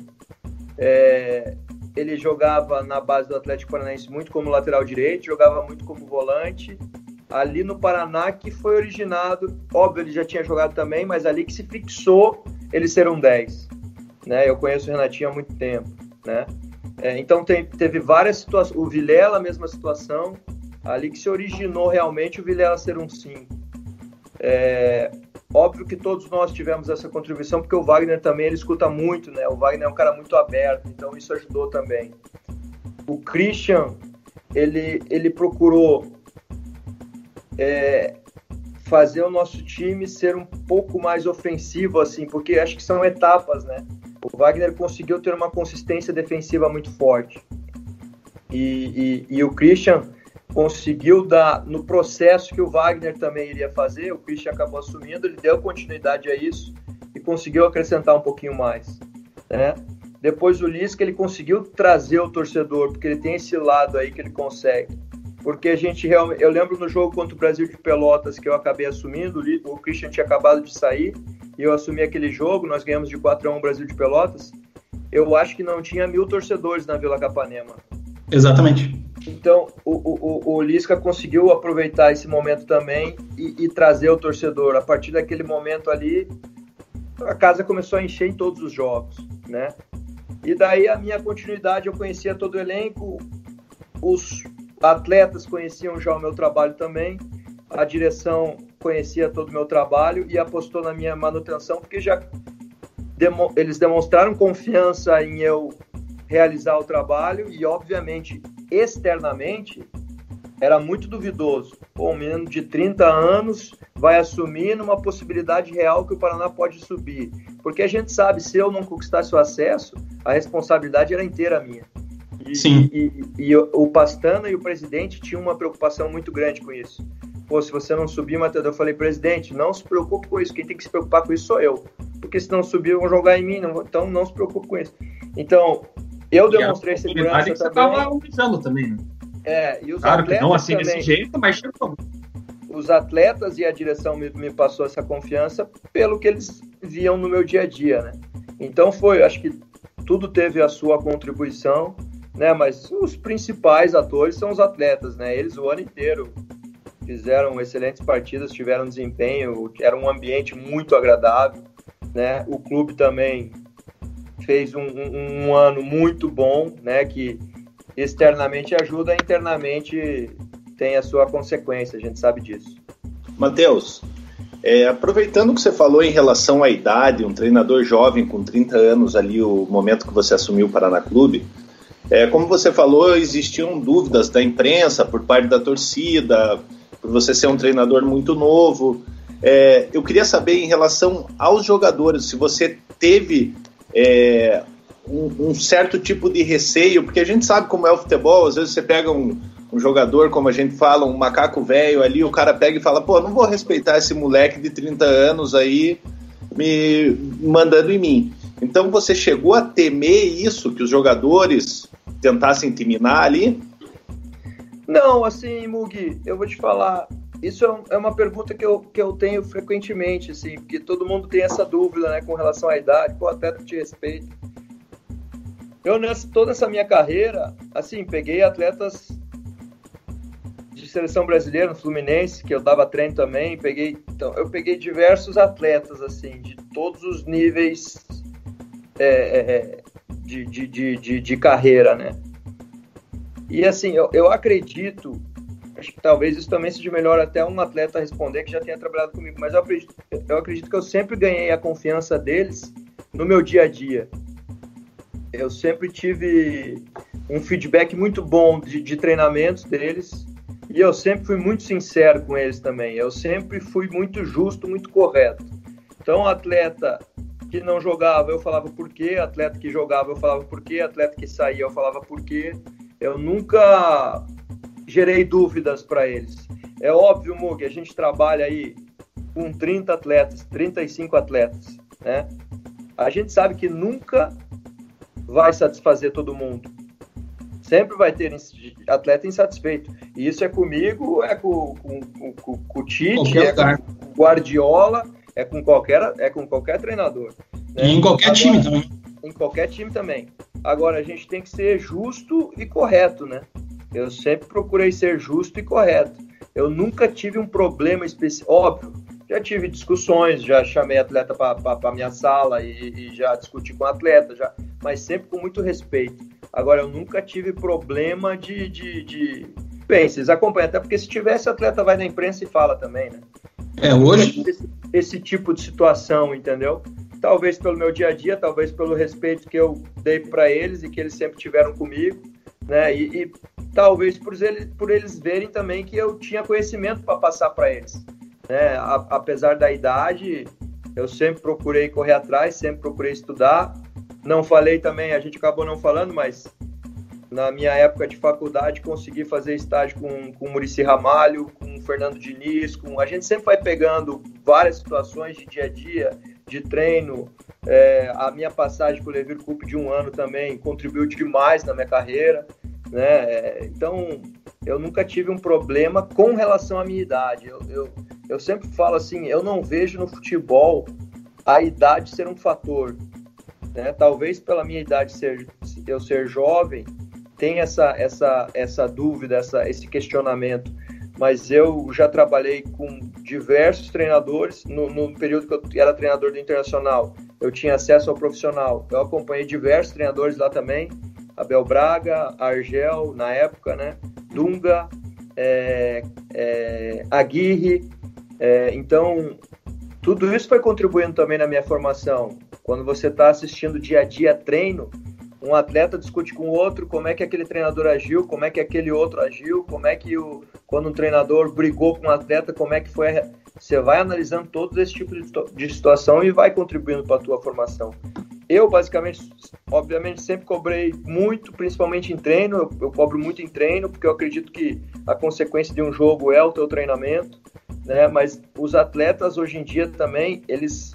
é, ele jogava na base do Atlético Paranaense muito como lateral direito, jogava muito como volante. Ali no Paraná, que foi originado, óbvio, ele já tinha jogado também, mas ali que se fixou ele ser um 10. Né? Eu conheço o Renatinho há muito tempo né? É, então tem, teve várias situações, o Vilela a mesma situação, ali que se originou realmente o Vilela ser um 5. É, óbvio que todos nós tivemos essa contribuição, porque o Wagner também ele escuta muito, né? O Wagner é um cara muito aberto, então isso ajudou também. O Christian, ele, ele procurou é, fazer o nosso time ser um pouco mais ofensivo, assim, porque acho que são etapas, né? O Wagner conseguiu ter uma consistência defensiva muito forte. E, e, e o Christian conseguiu dar, no processo que o Wagner também iria fazer, o Christian acabou assumindo, ele deu continuidade a isso e conseguiu acrescentar um pouquinho mais, né? Depois o Lisca, ele conseguiu trazer o torcedor, porque ele tem esse lado aí que ele consegue porque a gente realmente. Eu lembro no jogo contra o Brasil de Pelotas que eu acabei assumindo, o Christian tinha acabado de sair e eu assumi aquele jogo, nós ganhamos de 4 a 1 Brasil de Pelotas. Eu acho que não tinha mil torcedores na Vila Capanema. Exatamente. Então, o, o, o Lisca conseguiu aproveitar esse momento também e, e trazer o torcedor. A partir daquele momento ali, a casa começou a encher em todos os jogos, né? E daí a minha continuidade, eu conhecia todo o elenco, os atletas conheciam já o meu trabalho também, a direção conhecia todo o meu trabalho e apostou na minha manutenção, porque já demo, eles demonstraram confiança em eu realizar o trabalho e, obviamente, externamente, era muito duvidoso. Pô, um menino de 30 anos vai assumir numa possibilidade real que o Paraná pode subir. Porque a gente sabe, se eu não conquistasse o acesso, a responsabilidade era inteira minha. E, Sim. E, e, e, o Pastana e o presidente tinham uma preocupação muito grande com isso. Pô, se você não subir, Matheus, eu falei, presidente, não se preocupe com isso. Quem tem que se preocupar com isso sou eu. Porque se não subir, vão jogar em mim. Não, então não se preocupe com isso. Então, eu demonstrei segurança que você também. estava usando também, né? É, e os Claro que não assim também, desse jeito, mas chegou. os atletas e a direção me, me passou essa confiança pelo que eles viam no meu dia a dia, né? Então foi, acho que tudo teve a sua contribuição né? Mas os principais atores são os atletas, né? Eles o ano inteiro fizeram excelentes partidas, tiveram desempenho, era um ambiente muito agradável, né? O clube também fez um, um, um ano muito bom, né? Que externamente ajuda, internamente tem a sua consequência, a gente sabe disso. Matheus, é, aproveitando que você falou em relação à idade, um treinador jovem com 30 anos ali, o momento que você assumiu o Paraná Clube, é, como você falou, existiam dúvidas da imprensa, por parte da torcida, por você ser um treinador muito novo. É, eu queria saber em relação aos jogadores, se você teve é, um, um, certo tipo de receio, porque a gente sabe como é o futebol, às vezes você pega um, um jogador, como a gente fala, um macaco velho ali, o cara pega e fala, pô, não vou respeitar esse moleque de 30 anos aí me mandando em mim. Então você chegou a temer isso, que os jogadores tentassem te ali? Não, assim, Mugi, eu vou te falar. Isso é, é uma pergunta que eu, que eu tenho frequentemente, assim, porque todo mundo tem essa dúvida, né, com relação à idade, pô, atleta te respeito. Eu, nessa, toda essa minha carreira, assim, peguei atletas de seleção brasileira no Fluminense, que eu dava treino também, peguei, então, eu peguei diversos atletas, assim, de todos os níveis é, é, é de, de, de, de, de carreira, né? E assim, eu, eu acredito, acho que talvez isso também seja melhor até um atleta responder que já tenha trabalhado comigo, mas eu acredito, eu acredito que eu sempre ganhei a confiança deles no meu dia a dia. Eu sempre tive um feedback muito bom de, de treinamentos deles e eu sempre fui muito sincero com eles também. Eu sempre fui muito justo, muito correto. Então, atleta que não jogava, eu falava por quê, atleta que jogava, eu falava por quê, atleta que saía, eu falava por quê. Eu nunca gerei dúvidas para eles. É óbvio, Mug, a gente trabalha aí com 30 atletas, 35 atletas, né? A gente sabe que nunca vai satisfazer todo mundo. Sempre vai ter atleta insatisfeito. E isso é comigo, é com, com, com, com o Tite, é com o Guardiola, é com qualquer, é com qualquer treinador. Né? E em qualquer Agora, time também. Em qualquer time também. Agora, a gente tem que ser justo e correto, né? Eu sempre procurei ser justo e correto. Eu nunca tive um problema específico. Óbvio, já tive discussões, já chamei atleta para minha sala e, e, já discuti com atleta, já, mas sempre com muito respeito. Agora, eu nunca tive problema de, de, de... Bem, vocês acompanham, até porque se tivesse, atleta vai na imprensa e fala também, né? É, hoje. Esse, esse, tipo de situação, entendeu? Talvez pelo meu dia a dia, talvez pelo respeito que eu dei para eles e que eles sempre tiveram comigo, né? E, e talvez por eles, por eles verem também que eu tinha conhecimento para passar para eles. né? A, apesar da idade, eu sempre procurei correr atrás, sempre procurei estudar. Não falei também, a gente acabou não falando, mas na minha época de faculdade consegui fazer estágio com, com o Murici Ramalho, com o Fernando Diniz, com... a gente sempre vai pegando várias situações de dia a dia, de treino. É, a minha passagem com o Levir Cup de um ano também contribuiu demais na minha carreira. Né? Então, eu nunca tive um problema com relação à minha idade. Eu, eu, eu sempre falo assim, eu não vejo no futebol a idade ser um fator. Né? Talvez pela minha idade ser, eu ser jovem, tem essa, essa, essa dúvida, essa, esse questionamento. Mas eu já trabalhei com diversos treinadores. No, no período que eu era treinador do Internacional, eu tinha acesso ao profissional. Eu acompanhei diversos treinadores lá também. Abel Braga, Argel, na época, né? Dunga, é, é, Aguirre. É, então, tudo isso foi contribuindo também na minha formação. Quando você está assistindo dia a dia treino, um atleta discute com o outro como é que aquele treinador agiu, como é que aquele outro agiu, como é que o quando um treinador brigou com um atleta, como é que foi. A... Você vai analisando todo esse tipo de, de situação e vai contribuindo para a tua formação. Eu, basicamente, obviamente, sempre cobrei muito, principalmente em treino. Eu, eu, cobro muito em treino, porque eu acredito que a consequência de um jogo é o teu treinamento. Né? Mas os atletas, hoje em dia, também, eles,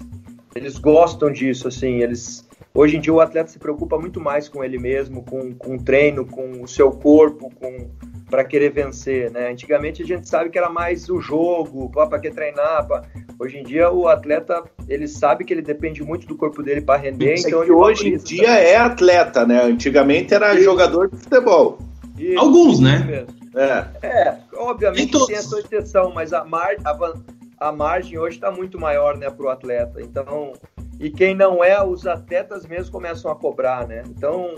eles gostam disso, assim. Eles, Hoje em dia o atleta se preocupa muito mais com ele mesmo, com, com o treino, com o seu corpo, com para querer vencer, né? Antigamente a gente sabe que era mais o jogo, para que treinar. Pra... Hoje em dia o atleta ele sabe que ele depende muito do corpo dele para render. então é hoje em dia é atleta, né? Antigamente era Sim. jogador de futebol. Isso, Alguns, né? É. é, obviamente tem a sua exceção, mas a, mar... a, a margem hoje está muito maior, né, para o atleta. Então e quem não é, os atletas mesmo começam a cobrar, né? Então,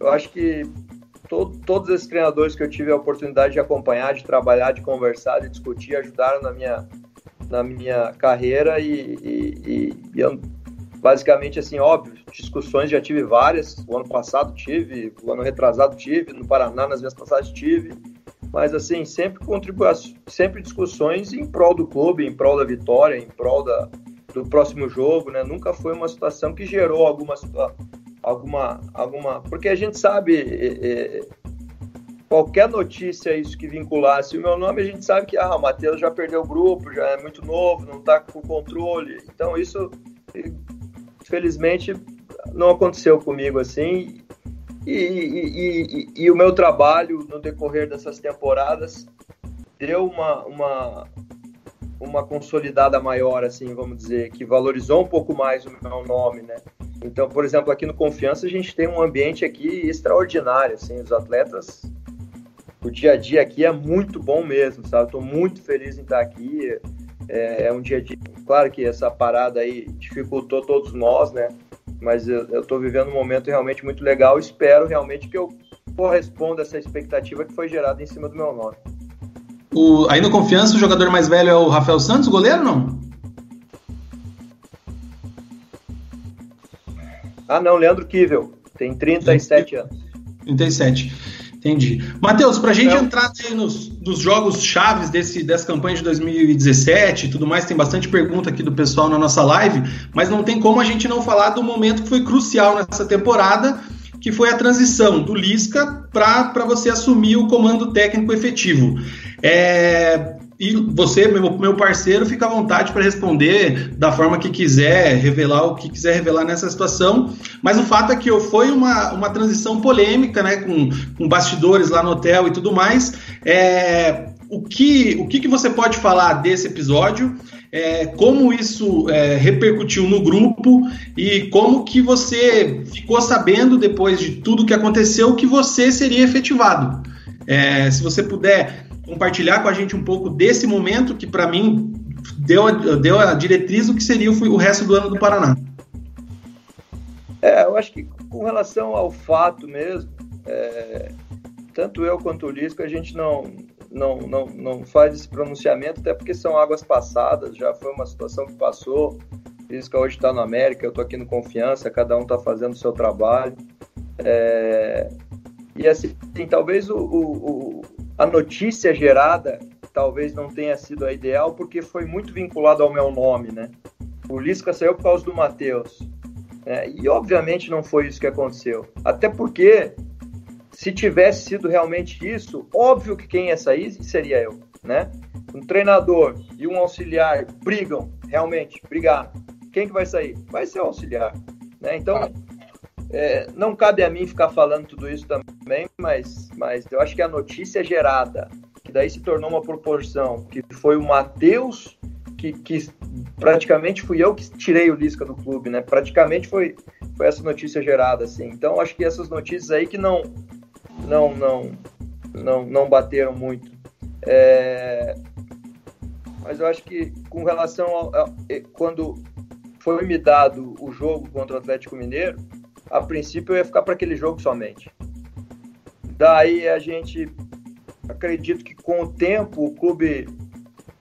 eu acho que todo, todos esses treinadores que eu tive a oportunidade de acompanhar, de trabalhar, de conversar, de discutir, ajudaram na minha, na minha carreira e, e, e eu, basicamente, assim, óbvio, discussões já tive várias, o ano passado tive, o ano retrasado tive, no Paraná, nas minhas passagens tive, mas, assim, sempre contribui, sempre discussões em prol do clube, em prol da vitória, em prol da, do próximo jogo, né? Nunca foi uma situação que gerou alguma alguma alguma, porque a gente sabe é, é, qualquer notícia isso que vinculasse o meu nome, a gente sabe que ah, o Matheus já perdeu o grupo, já é muito novo, não está com controle. Então isso felizmente não aconteceu comigo assim. E, e, e, e, o meu trabalho no decorrer dessas temporadas deu uma, uma, uma consolidada maior, assim, vamos dizer, que valorizou um pouco mais o meu nome, né? Então, por exemplo, aqui no Confiança a gente tem um ambiente aqui extraordinário, assim, os atletas, o dia a dia aqui é muito bom mesmo, sabe? Estou muito feliz em estar aqui, é, é, um dia claro que essa parada aí dificultou todos nós, né? Mas eu estou vivendo um momento realmente muito legal, espero realmente que eu corresponda a essa expectativa que foi gerada em cima do meu nome. O, aí no Confiança, o jogador mais velho é o Rafael Santos, goleiro não? Ah, não, Leandro Kivel. Tem 37 anos. 37. Entendi. Matheus, para a gente entrar nos, nos, jogos chaves desse, dessa campanha de 2017 e tudo mais, tem bastante pergunta aqui do pessoal na nossa live, mas não tem como a gente não falar do momento que foi crucial nessa temporada, que foi a transição do Lisca para você assumir o comando técnico efetivo. É, e você, meu, meu parceiro, fica à vontade para responder da forma que quiser, revelar o que quiser revelar nessa situação. Mas o fato é que foi uma, uma transição polêmica, né? Com, com bastidores lá no hotel e tudo mais. É, o que, o que, que você pode falar desse episódio? É, como isso é, repercutiu no grupo e como que você ficou sabendo depois de tudo que aconteceu que você seria efetivado. É, se você puder compartilhar com a gente um pouco desse momento que, para mim, deu a, deu a diretriz do que seria o, o resto do ano do Paraná. É, eu acho que com relação ao fato mesmo, é, tanto eu quanto o Lisco, a gente não, não, não, não faz esse pronunciamento, até porque são águas passadas, já foi uma situação que passou. Lisca hoje está na América, eu estou aqui no Confiança, cada um está fazendo o seu trabalho. É, e assim, talvez o, o, a notícia gerada talvez não tenha sido a ideal, porque foi muito vinculado ao meu nome, né? O Lisca saiu por causa do Matheus. Né? E obviamente não foi isso que aconteceu. Até porque, se tivesse sido realmente isso, óbvio que quem ia sair seria eu, né? Um treinador e um auxiliar brigam, realmente, brigaram. Quem que vai sair? Vai ser o auxiliar. Né? Então, é, não cabe a mim ficar falando tudo isso também, mas, mas eu acho que a notícia gerada, que daí se tornou uma proporção, que foi o Matheus que, que praticamente fui eu que tirei o Lisca do clube, né? Praticamente foi, foi essa notícia gerada, assim. Então, acho que essas notícias aí que não, não, não, não, não bateram muito. É... Mas eu acho que com relação ao, a, quando foi me dado o jogo contra o Atlético Mineiro, a princípio eu ia ficar para aquele jogo somente. Daí a gente acredito que com o tempo o clube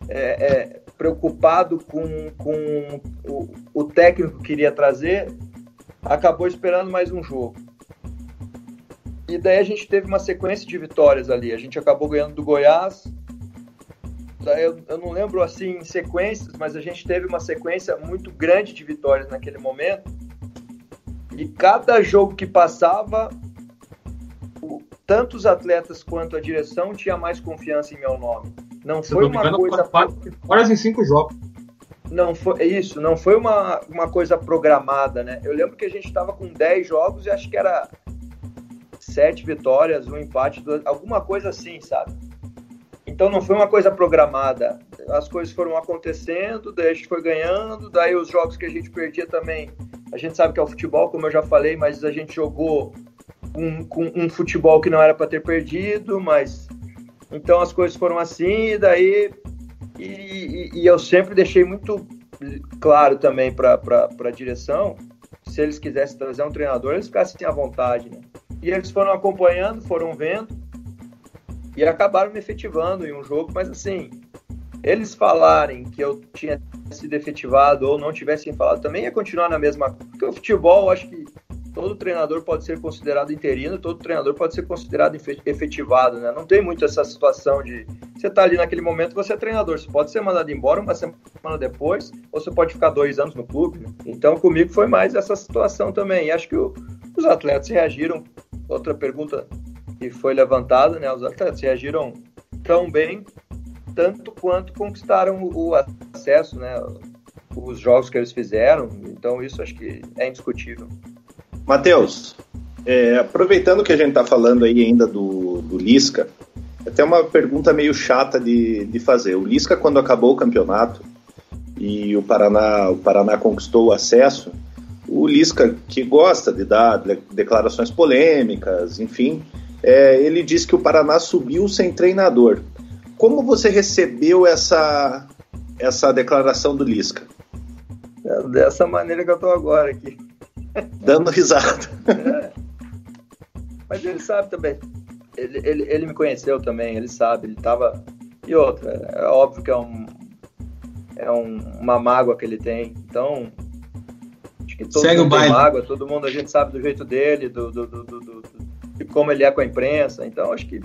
é, é, preocupado com, com o, o técnico que queria trazer, acabou esperando mais um jogo. E daí a gente teve uma sequência de vitórias ali. A gente acabou ganhando do Goiás. Eu, eu não lembro assim em sequências, mas a gente teve uma sequência muito grande de vitórias naquele momento. E cada jogo que passava, tanto os atletas quanto a direção tinha mais confiança em meu nome. Não Se foi uma coisa. Horas em cinco jogos. Não foi é isso, não foi uma, uma coisa programada, né? Eu lembro que a gente estava com 10 jogos e acho que era sete vitórias, um empate, duas, alguma coisa assim, sabe? Então não foi uma coisa programada. As coisas foram acontecendo, daí a gente foi ganhando, daí os jogos que a gente perdia também. A gente sabe que é o futebol, como eu já falei, mas a gente jogou um, com um futebol que não era para ter perdido, mas então as coisas foram assim, e daí. E, e eu sempre deixei muito claro também para a direção, se eles quisessem trazer um treinador, eles ficassem à vontade, né? E eles foram acompanhando, foram vendo e acabaram me efetivando em um jogo, mas assim, eles falarem que eu tinha sido efetivado ou não tivessem falado, também ia continuar na mesma. Porque o futebol, acho que todo treinador pode ser considerado interino, todo treinador pode ser considerado efetivado, né? Não tem muito essa situação de você tá ali naquele momento, você é treinador, você pode ser mandado embora uma semana depois, ou você pode ficar dois anos no clube. Né? Então, comigo foi mais essa situação também. E acho que o, os atletas reagiram. Outra pergunta que foi levantada, né? Os atletas reagiram tão bem, tanto quanto conquistaram o acesso, né? Os jogos que eles fizeram. Então, isso acho que é indiscutível. Matheus, é, aproveitando que a gente está falando aí ainda do, do Lisca, até uma pergunta meio chata de, de fazer. O Lisca, quando acabou o campeonato e o Paraná, o Paraná conquistou o acesso, o Lisca, que gosta de dar declarações polêmicas, enfim, é, ele disse que o Paraná subiu sem treinador. Como você recebeu essa, essa declaração do Lisca? É dessa maneira que eu estou agora aqui. Dando risada. É. Mas ele sabe também. Ele, ele, ele me conheceu também, ele sabe, ele tava. E outra, é óbvio que é um. É um, uma mágoa que ele tem. Então. Acho que todo Segue mundo o tem mágoa, todo mundo a gente sabe do jeito dele, do, do, do, do, de como ele é com a imprensa. Então acho que.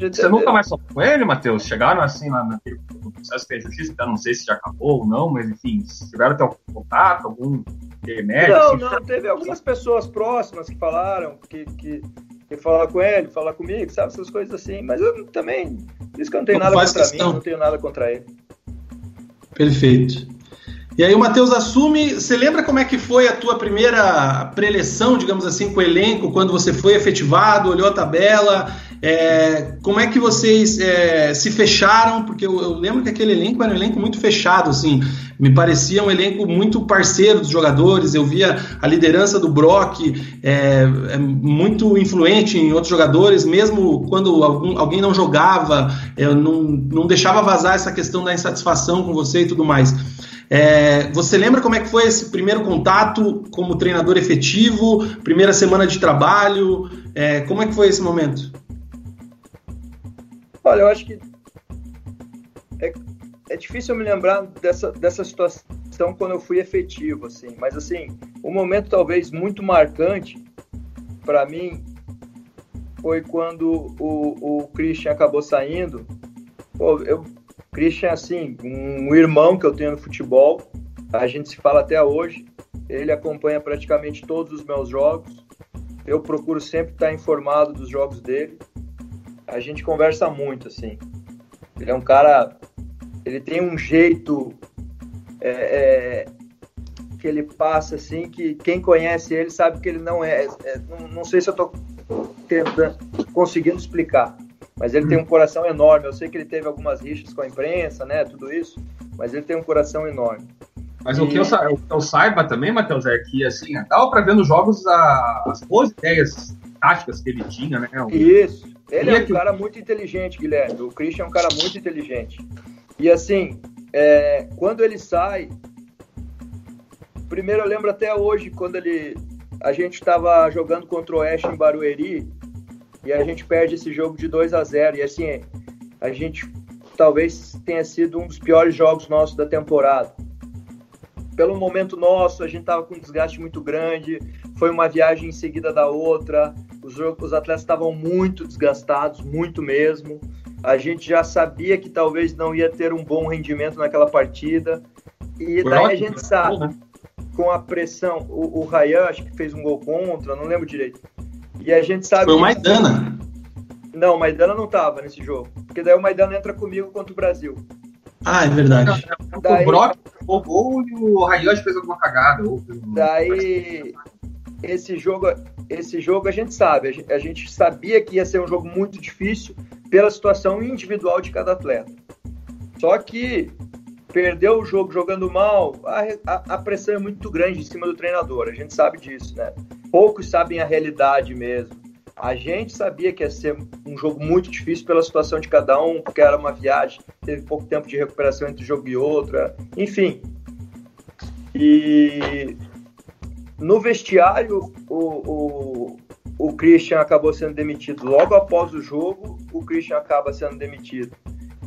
Você nunca mais falou com ele, Matheus? Chegaram assim lá naquele processo que é justiça, então não sei se já acabou ou não, mas enfim, tiveram até algum contato, algum remédio? Não, assim, não, teve algumas pessoas próximas que falaram, que, que, que falaram com ele, falaram comigo, sabe, essas coisas assim, mas eu também, isso que eu não tenho nada contra questão. mim, não tenho nada contra ele. Perfeito. E aí o Matheus assume. Você lembra como é que foi a tua primeira preleção, digamos assim, com o elenco, quando você foi efetivado, olhou a tabela? É, como é que vocês é, se fecharam? Porque eu, eu, lembro que aquele elenco era um elenco muito fechado, assim. Me parecia um elenco muito parceiro dos jogadores. Eu via a liderança do Brock é, é muito influente em outros jogadores, mesmo quando algum, alguém não jogava, eu não, não deixava vazar essa questão da insatisfação com você e tudo mais. É, você lembra como é que foi esse primeiro contato como treinador efetivo, primeira semana de trabalho? É, como é que foi esse momento? Olha, eu acho que é, é difícil eu me lembrar dessa, dessa situação quando eu fui efetivo, assim. Mas assim, o um momento talvez muito marcante para mim foi quando o, o Christian acabou saindo Pô, eu, Christian, assim, um irmão que eu tenho no futebol, a gente se fala até hoje. Ele acompanha praticamente todos os meus jogos. Eu procuro sempre estar informado dos jogos dele. A gente conversa muito, assim. Ele é um cara. Ele tem um jeito é, é, que ele passa, assim, que quem conhece ele sabe que ele não é. é não, não, sei se eu estou tentando, conseguindo explicar, mas ele tem um coração enorme. Eu sei que ele teve algumas rixas com a imprensa, né? Tudo isso, mas ele tem um coração enorme. Mas e... o, que eu, o que eu saiba também, Matheus, é que assim, dava para ver nos jogos a, as boas ideias táticas que ele tinha, né? Isso. Ele é um cara muito inteligente, Guilherme. O Christian é um cara muito inteligente. E assim, é, quando ele sai, primeiro eu lembro até hoje quando ele a gente estava jogando contra o Oeste em Barueri e a gente perde esse jogo de 2 a 0 e assim a gente talvez tenha sido um dos piores jogos nossos da temporada pelo momento nosso, a gente estava com um desgaste muito grande, foi uma viagem em seguida da outra, os, os atletas estavam muito desgastados, muito mesmo. A gente já sabia que talvez não ia ter um bom rendimento naquela partida. E foi daí ótimo, a gente sabe, né? com a pressão, o, o Rayan acho que fez um gol contra, não lembro direito. E a gente sabe. Foi o Maidana. Não, o Maidana não estava nesse jogo. Porque daí o Maidana entra comigo contra o Brasil. Ah, é verdade. Daí, o Brock o gol e o Rayosh fez alguma cagada. Daí, esse jogo, esse jogo a gente sabe. A gente sabia que ia ser um jogo muito difícil pela situação individual de cada atleta. Só que perdeu o jogo jogando mal, a, a, a pressão é muito grande em cima do treinador. A gente sabe disso, né? Poucos sabem a realidade mesmo. A gente sabia que ia ser um jogo muito difícil pela situação de cada um, porque era uma viagem, teve pouco tempo de recuperação entre um jogo e outro, enfim. E no vestiário, o, o, o Christian acabou sendo demitido. Logo após o jogo, o Christian acaba sendo demitido.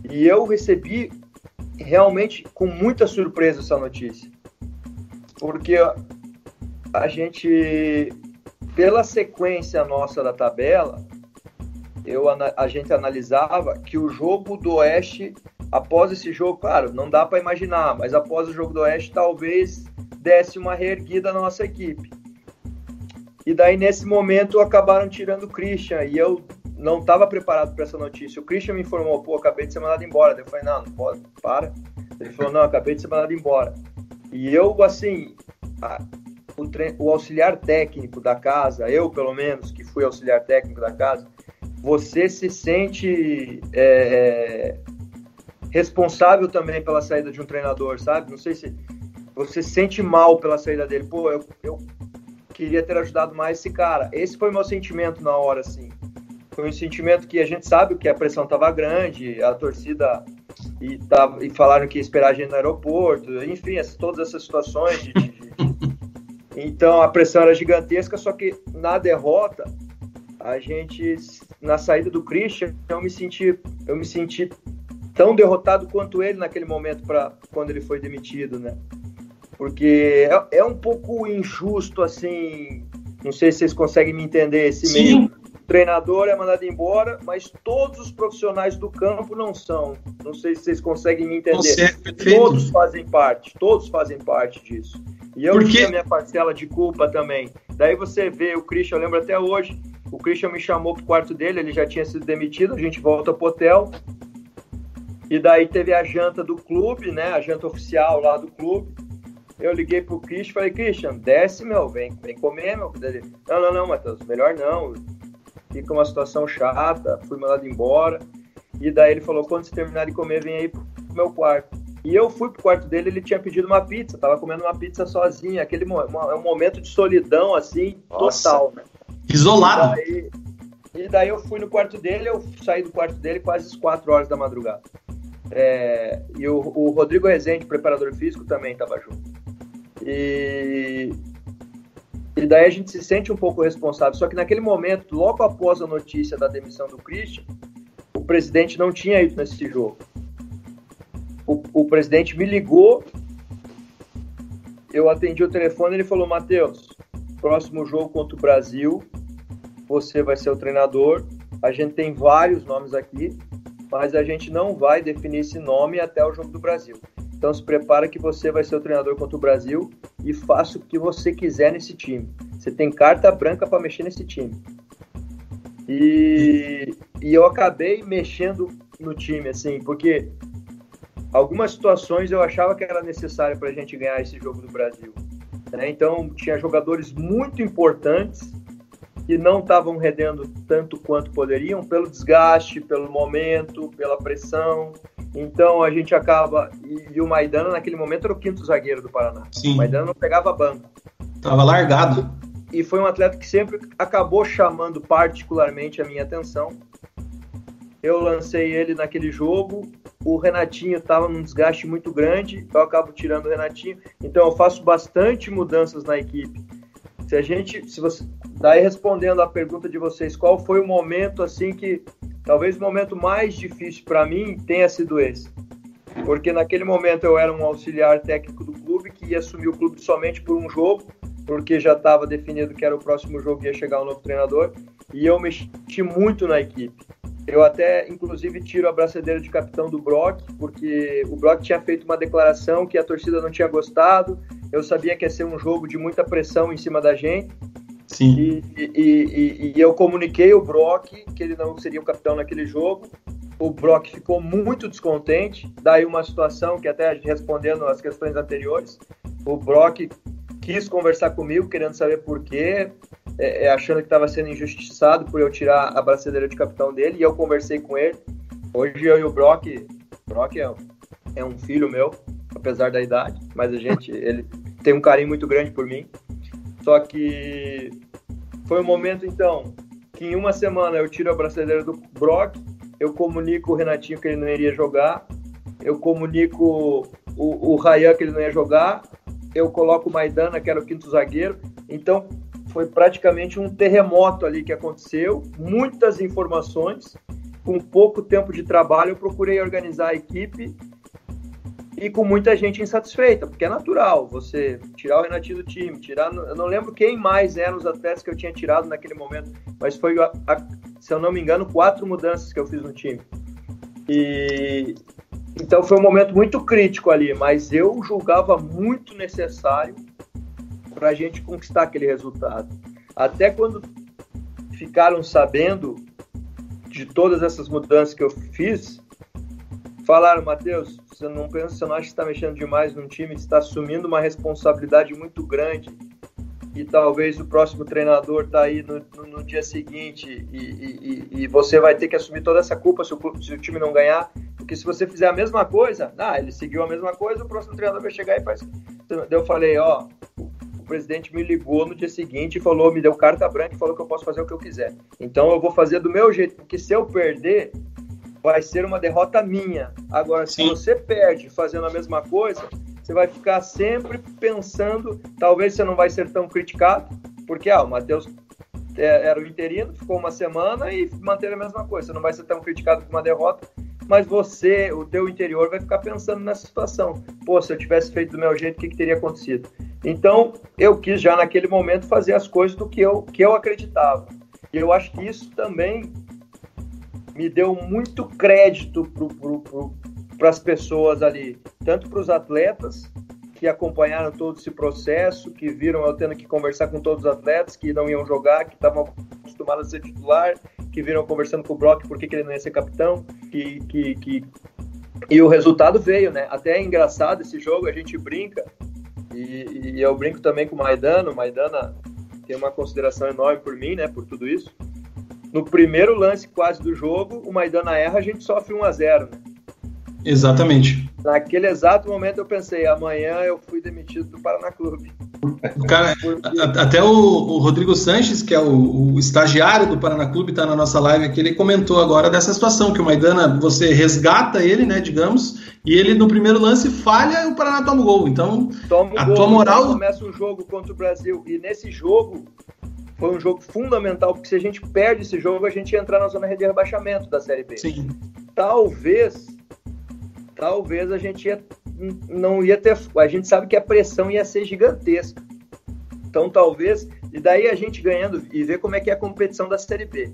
E eu recebi realmente com muita surpresa essa notícia. Porque a gente pela sequência nossa da tabela, eu, a gente analisava que o jogo do Oeste, após esse jogo, claro, não dá para imaginar, mas após o jogo do Oeste, talvez desse uma reerguida na nossa equipe. E daí, nesse momento, acabaram tirando o Christian, e eu não estava preparado para essa notícia. O Christian me informou, pô, acabei de ser mandado embora. Eu falei, não, não pode, para. Ele falou, não, acabei de ser mandado embora. E eu, assim, o, o auxiliar técnico da casa, eu pelo menos, que fui auxiliar técnico da casa, você se sente é, é, responsável também pela saída de um treinador, sabe? Não sei se você se sente mal pela saída dele. Pô, eu, eu queria ter ajudado mais esse cara. Esse foi meu sentimento na hora, assim. Foi um sentimento que a gente sabe que a pressão estava grande, a torcida e, tava, e falaram que ia esperar a gente no aeroporto, enfim, todas essas situações de, de, então a pressão era gigantesca, só que na derrota, a gente, na saída do Christian, eu me senti, eu me senti tão derrotado quanto ele naquele momento para quando ele foi demitido, né? Porque é, é, um pouco injusto assim, não sei se vocês conseguem me entender esse Sim. meio. O treinador é mandado embora, mas todos os profissionais do campo não são. Não sei se vocês conseguem me entender. todos fazem parte, todos fazem parte disso. E eu Porque... tinha minha parcela de culpa também. Daí você vê o Christian, eu lembro até hoje, o Christian me chamou pro quarto dele, ele já tinha sido demitido, a gente volta pro hotel. E daí teve a janta do clube, né? A janta oficial lá do clube. Eu liguei pro Christian e falei, Christian, desce, meu, vem, vem comer, meu. Ele, não, não, não, Matheus, melhor não. Fica uma situação chata, fui mandado embora. E daí ele falou, quando você terminar de comer, vem aí pro meu quarto. E eu fui pro quarto dele, ele tinha pedido uma pizza, tava comendo uma pizza sozinho, aquele é um momento de solidão, assim, Nossa. total, né? Isolado. E daí, e daí, eu fui no quarto dele, eu saí do quarto dele quase às 4 horas da madrugada. É, e o, o, Rodrigo Rezende, preparador físico, também estava junto. E, e daí a gente se sente um pouco responsável. Só que naquele momento, logo após a notícia da demissão do Christian, o presidente não tinha ido nesse jogo o, o presidente me ligou, eu atendi o telefone, ele falou, Matheus, próximo jogo contra o Brasil, você vai ser o treinador, a gente tem vários nomes aqui, mas a gente não vai definir esse nome até o jogo do Brasil. Então se prepara que você vai ser o treinador contra o Brasil e faça o que você quiser nesse time. Você tem carta branca para mexer nesse time. E, e eu acabei mexendo no time, assim, porque algumas situações eu achava que era necessário para a gente ganhar esse jogo do Brasil. Né? Então, tinha jogadores muito importantes que não estavam rendendo tanto quanto poderiam, pelo desgaste, pelo momento, pela pressão. Então, a gente acaba. E, o Maidana, naquele momento, era o quinto zagueiro do Paraná. Sim. O Maidana não pegava banco. Tava largado. E foi um atleta que sempre acabou chamando particularmente a minha atenção. Eu lancei ele naquele jogo, o Renatinho estava num desgaste muito grande, eu acabo tirando o Renatinho, então eu faço bastante mudanças na equipe. Se a gente, se você, daí respondendo a pergunta de vocês, qual foi o momento assim que talvez o momento mais difícil para mim tenha sido esse? Porque naquele momento eu era um auxiliar técnico do clube que ia assumir o clube somente por um jogo, porque já estava definido que era o próximo jogo e ia chegar um novo treinador, e eu mexi muito na equipe. Eu até, inclusive, tiro a braçadeira de capitão do Brock, porque o Brock tinha feito uma declaração que a torcida não tinha gostado. Eu sabia que ia ser um jogo de muita pressão em cima da gente. Sim. E, e, e, e eu comuniquei o Brock que ele não seria o capitão naquele jogo. O Brock ficou muito descontente. Daí uma situação que até respondendo às questões anteriores, o Brock quis conversar comigo, querendo saber por quê é, é, achando que estava sendo injustiçado por eu tirar a braçadeira de capitão dele, e eu conversei com ele. Hoje eu e o Brock, Brock é, é um filho meu, apesar da idade, mas a gente, ele tem um carinho muito grande por mim. Só que foi um momento, então, que em uma semana eu tiro a braçadeira do Brock, eu comunico o Renatinho que ele não iria jogar, eu comunico o, o Rayan que ele não ia jogar, eu coloco o Maidana, que era o quinto zagueiro. Então, foi praticamente um terremoto ali que aconteceu, muitas informações, com pouco tempo de trabalho, eu procurei organizar a equipe e com muita gente insatisfeita, porque é natural você tirar o Renatinho do time, tirar. Eu não lembro quem mais eram os atletas que eu tinha tirado naquele momento, mas foi, a, a, se eu não me engano, quatro mudanças que eu fiz no time. E então foi um momento muito crítico ali, mas eu julgava muito necessário para a gente conquistar aquele resultado. Até quando ficaram sabendo de todas essas mudanças que eu fiz, falaram, Matheus, você não pensa, você não acha que está mexendo demais num time, está assumindo uma responsabilidade muito grande e talvez o próximo treinador está aí no, no, no, dia seguinte e, e, e, você vai ter que assumir toda essa culpa se o, se o, time não ganhar, porque se você fizer a mesma coisa, ah, ele seguiu a mesma coisa, o próximo treinador vai chegar e faz. Eu falei, ó, presidente me ligou no dia seguinte e falou, me deu carta branca e falou que eu posso fazer o que eu quiser. Então eu vou fazer do meu jeito, porque se eu perder, vai ser uma derrota minha. Agora, se Sim. você perde fazendo a mesma coisa, você vai ficar sempre pensando, talvez você não vai ser tão criticado, porque ah, o Matheus é, era o interino, ficou uma semana e manteve a mesma coisa. Você não vai ser tão criticado com uma derrota, mas você, o teu interior, vai ficar pensando nessa situação. Pô, se eu tivesse feito do meu jeito, o que, que teria acontecido? Então, eu quis já naquele momento fazer as coisas do que eu, que eu acreditava. E eu acho que isso também me deu muito crédito para as pessoas ali, tanto para os atletas que acompanharam todo esse processo, que viram eu tendo que conversar com todos os atletas que não iam jogar, que estavam acostumados a ser titular, que viram conversando com o Brock por que ele não ia ser capitão, que, que, que... e o resultado veio, né? Até é engraçado esse jogo, a gente brinca, e, e eu brinco também com o Maidana. O Maidana tem uma consideração enorme por mim, né? Por tudo isso. No primeiro lance quase do jogo, o Maidana erra, a gente sofre 1 a 0 né? Exatamente. Naquele exato momento eu pensei, amanhã eu fui demitido do Paraná Clube. O cara, até o, o, Rodrigo Sanches, que é o, o estagiário do Paraná Clube, está na nossa live aqui, ele comentou agora dessa situação, que o Maidana, você resgata ele, né, digamos, e ele no primeiro lance falha e o Paraná toma o gol. Então, toma a gol, tua moral. Começa o jogo contra o Brasil. E nesse jogo foi um jogo fundamental, porque se a gente perde esse jogo, a gente ia entrar na zona de rebaixamento da Série B. Sim. Talvez, talvez a gente ia, não ia ter. A gente sabe que a pressão ia ser gigantesca. Então, talvez, e daí a gente ganhando e ver como é que é a competição da Série B.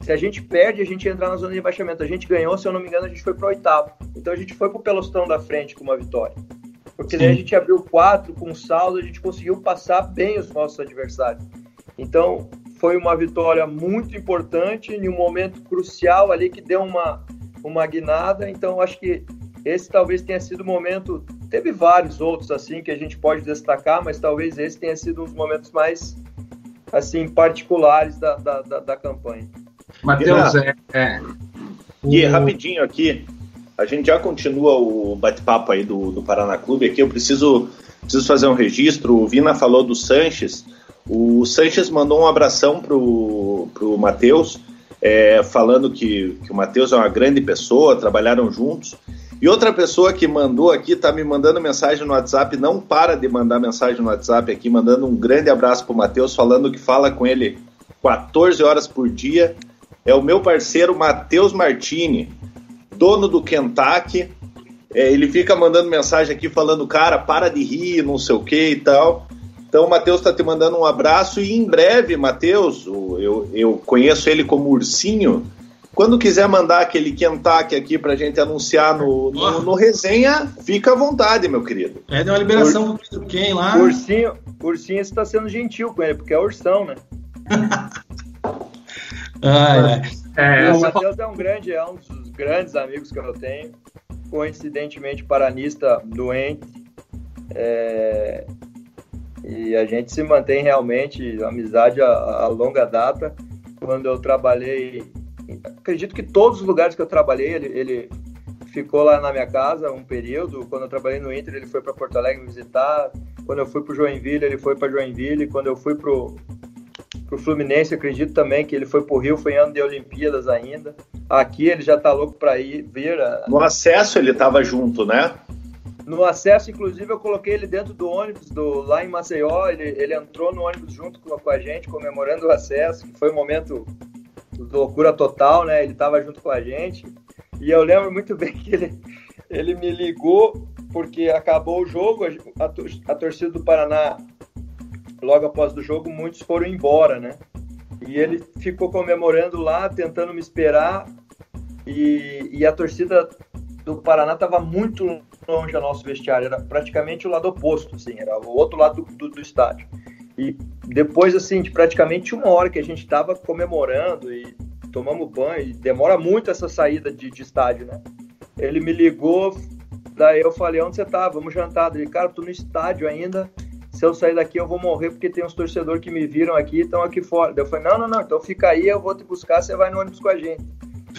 Se a gente perde, a gente entra na zona de rebaixamento. A gente ganhou, se eu não me engano, a gente foi para oitavo. Então a gente foi para o pelotão da frente com uma vitória. Porque daí a gente abriu quatro com saldo, a gente conseguiu passar bem os nossos adversários. Então foi uma vitória muito importante em um momento crucial ali que deu uma, uma guinada. Então acho que esse talvez tenha sido o momento. Teve vários outros assim que a gente pode destacar, mas talvez esse tenha sido um dos momentos mais assim particulares da, da, da, da campanha. Matheus, é, é, E rapidinho aqui, a gente já continua o bate-papo aí do, do Paraná Clube aqui. Eu preciso, preciso fazer um registro. O Vina falou do Sanches. O Sanches mandou um abração pro, pro Matheus, é, falando que, que o Matheus é uma grande pessoa, trabalharam juntos. E outra pessoa que mandou aqui, tá me mandando mensagem no WhatsApp, não para de mandar mensagem no WhatsApp aqui, mandando um grande abraço pro Matheus, falando que fala com ele 14 horas por dia é o meu parceiro Matheus Martini, dono do Kentucky. É, ele fica mandando mensagem aqui falando, cara, para de rir, não sei o que e tal. Então o Matheus está te mandando um abraço e em breve, Matheus, eu, eu conheço ele como Ursinho. Quando quiser mandar aquele Kentucky aqui pra gente anunciar no, no, no resenha, fica à vontade, meu querido. É, deu uma liberação Ur... pro quem lá. Ursinho, ursinho está sendo gentil com ele, porque é ursão, né? Ah, é. é o Matheus é um grande, é um dos grandes amigos que eu tenho. Coincidentemente, paranista doente. É, e a gente se mantém realmente amizade a, a, longa data. Quando eu trabalhei, acredito que todos os lugares que eu trabalhei, ele, ele ficou lá na minha casa um período. Quando eu trabalhei no Inter, ele foi para Porto Alegre me visitar. Quando eu fui para Joinville, ele foi para Joinville. Quando eu fui para pro Fluminense, acredito também que ele foi pro Rio, foi ano de Olimpíadas ainda. Aqui ele já tá louco para ir vir. A... No acesso ele tava junto, né? No acesso, inclusive, eu coloquei ele dentro do ônibus do, lá em Maceió. Ele, ele entrou no ônibus junto com, com a gente, comemorando o acesso, que foi um momento loucura total, né? Ele estava junto com a gente. E eu lembro muito bem que ele, ele me ligou porque acabou o jogo, a, a torcida do Paraná logo após o jogo, muitos foram embora, né? E ele ficou comemorando lá, tentando me esperar. E, e a torcida do Paraná estava muito longe do nosso vestiário, era praticamente o lado oposto, assim, era o outro lado do, do, do estádio. E depois, assim, de praticamente uma hora que a gente estava comemorando e tomamos banho, e demora muito essa saída de, de, estádio, né? Ele me ligou, daí eu falei, onde você tá? Vamos jantar. Ele, cara, tô no estádio ainda, se eu sair daqui eu vou morrer porque tem uns torcedores que me viram aqui e estão aqui fora. Daí eu falei, não, não, não, então fica aí, eu vou te buscar, você vai no ônibus com a gente.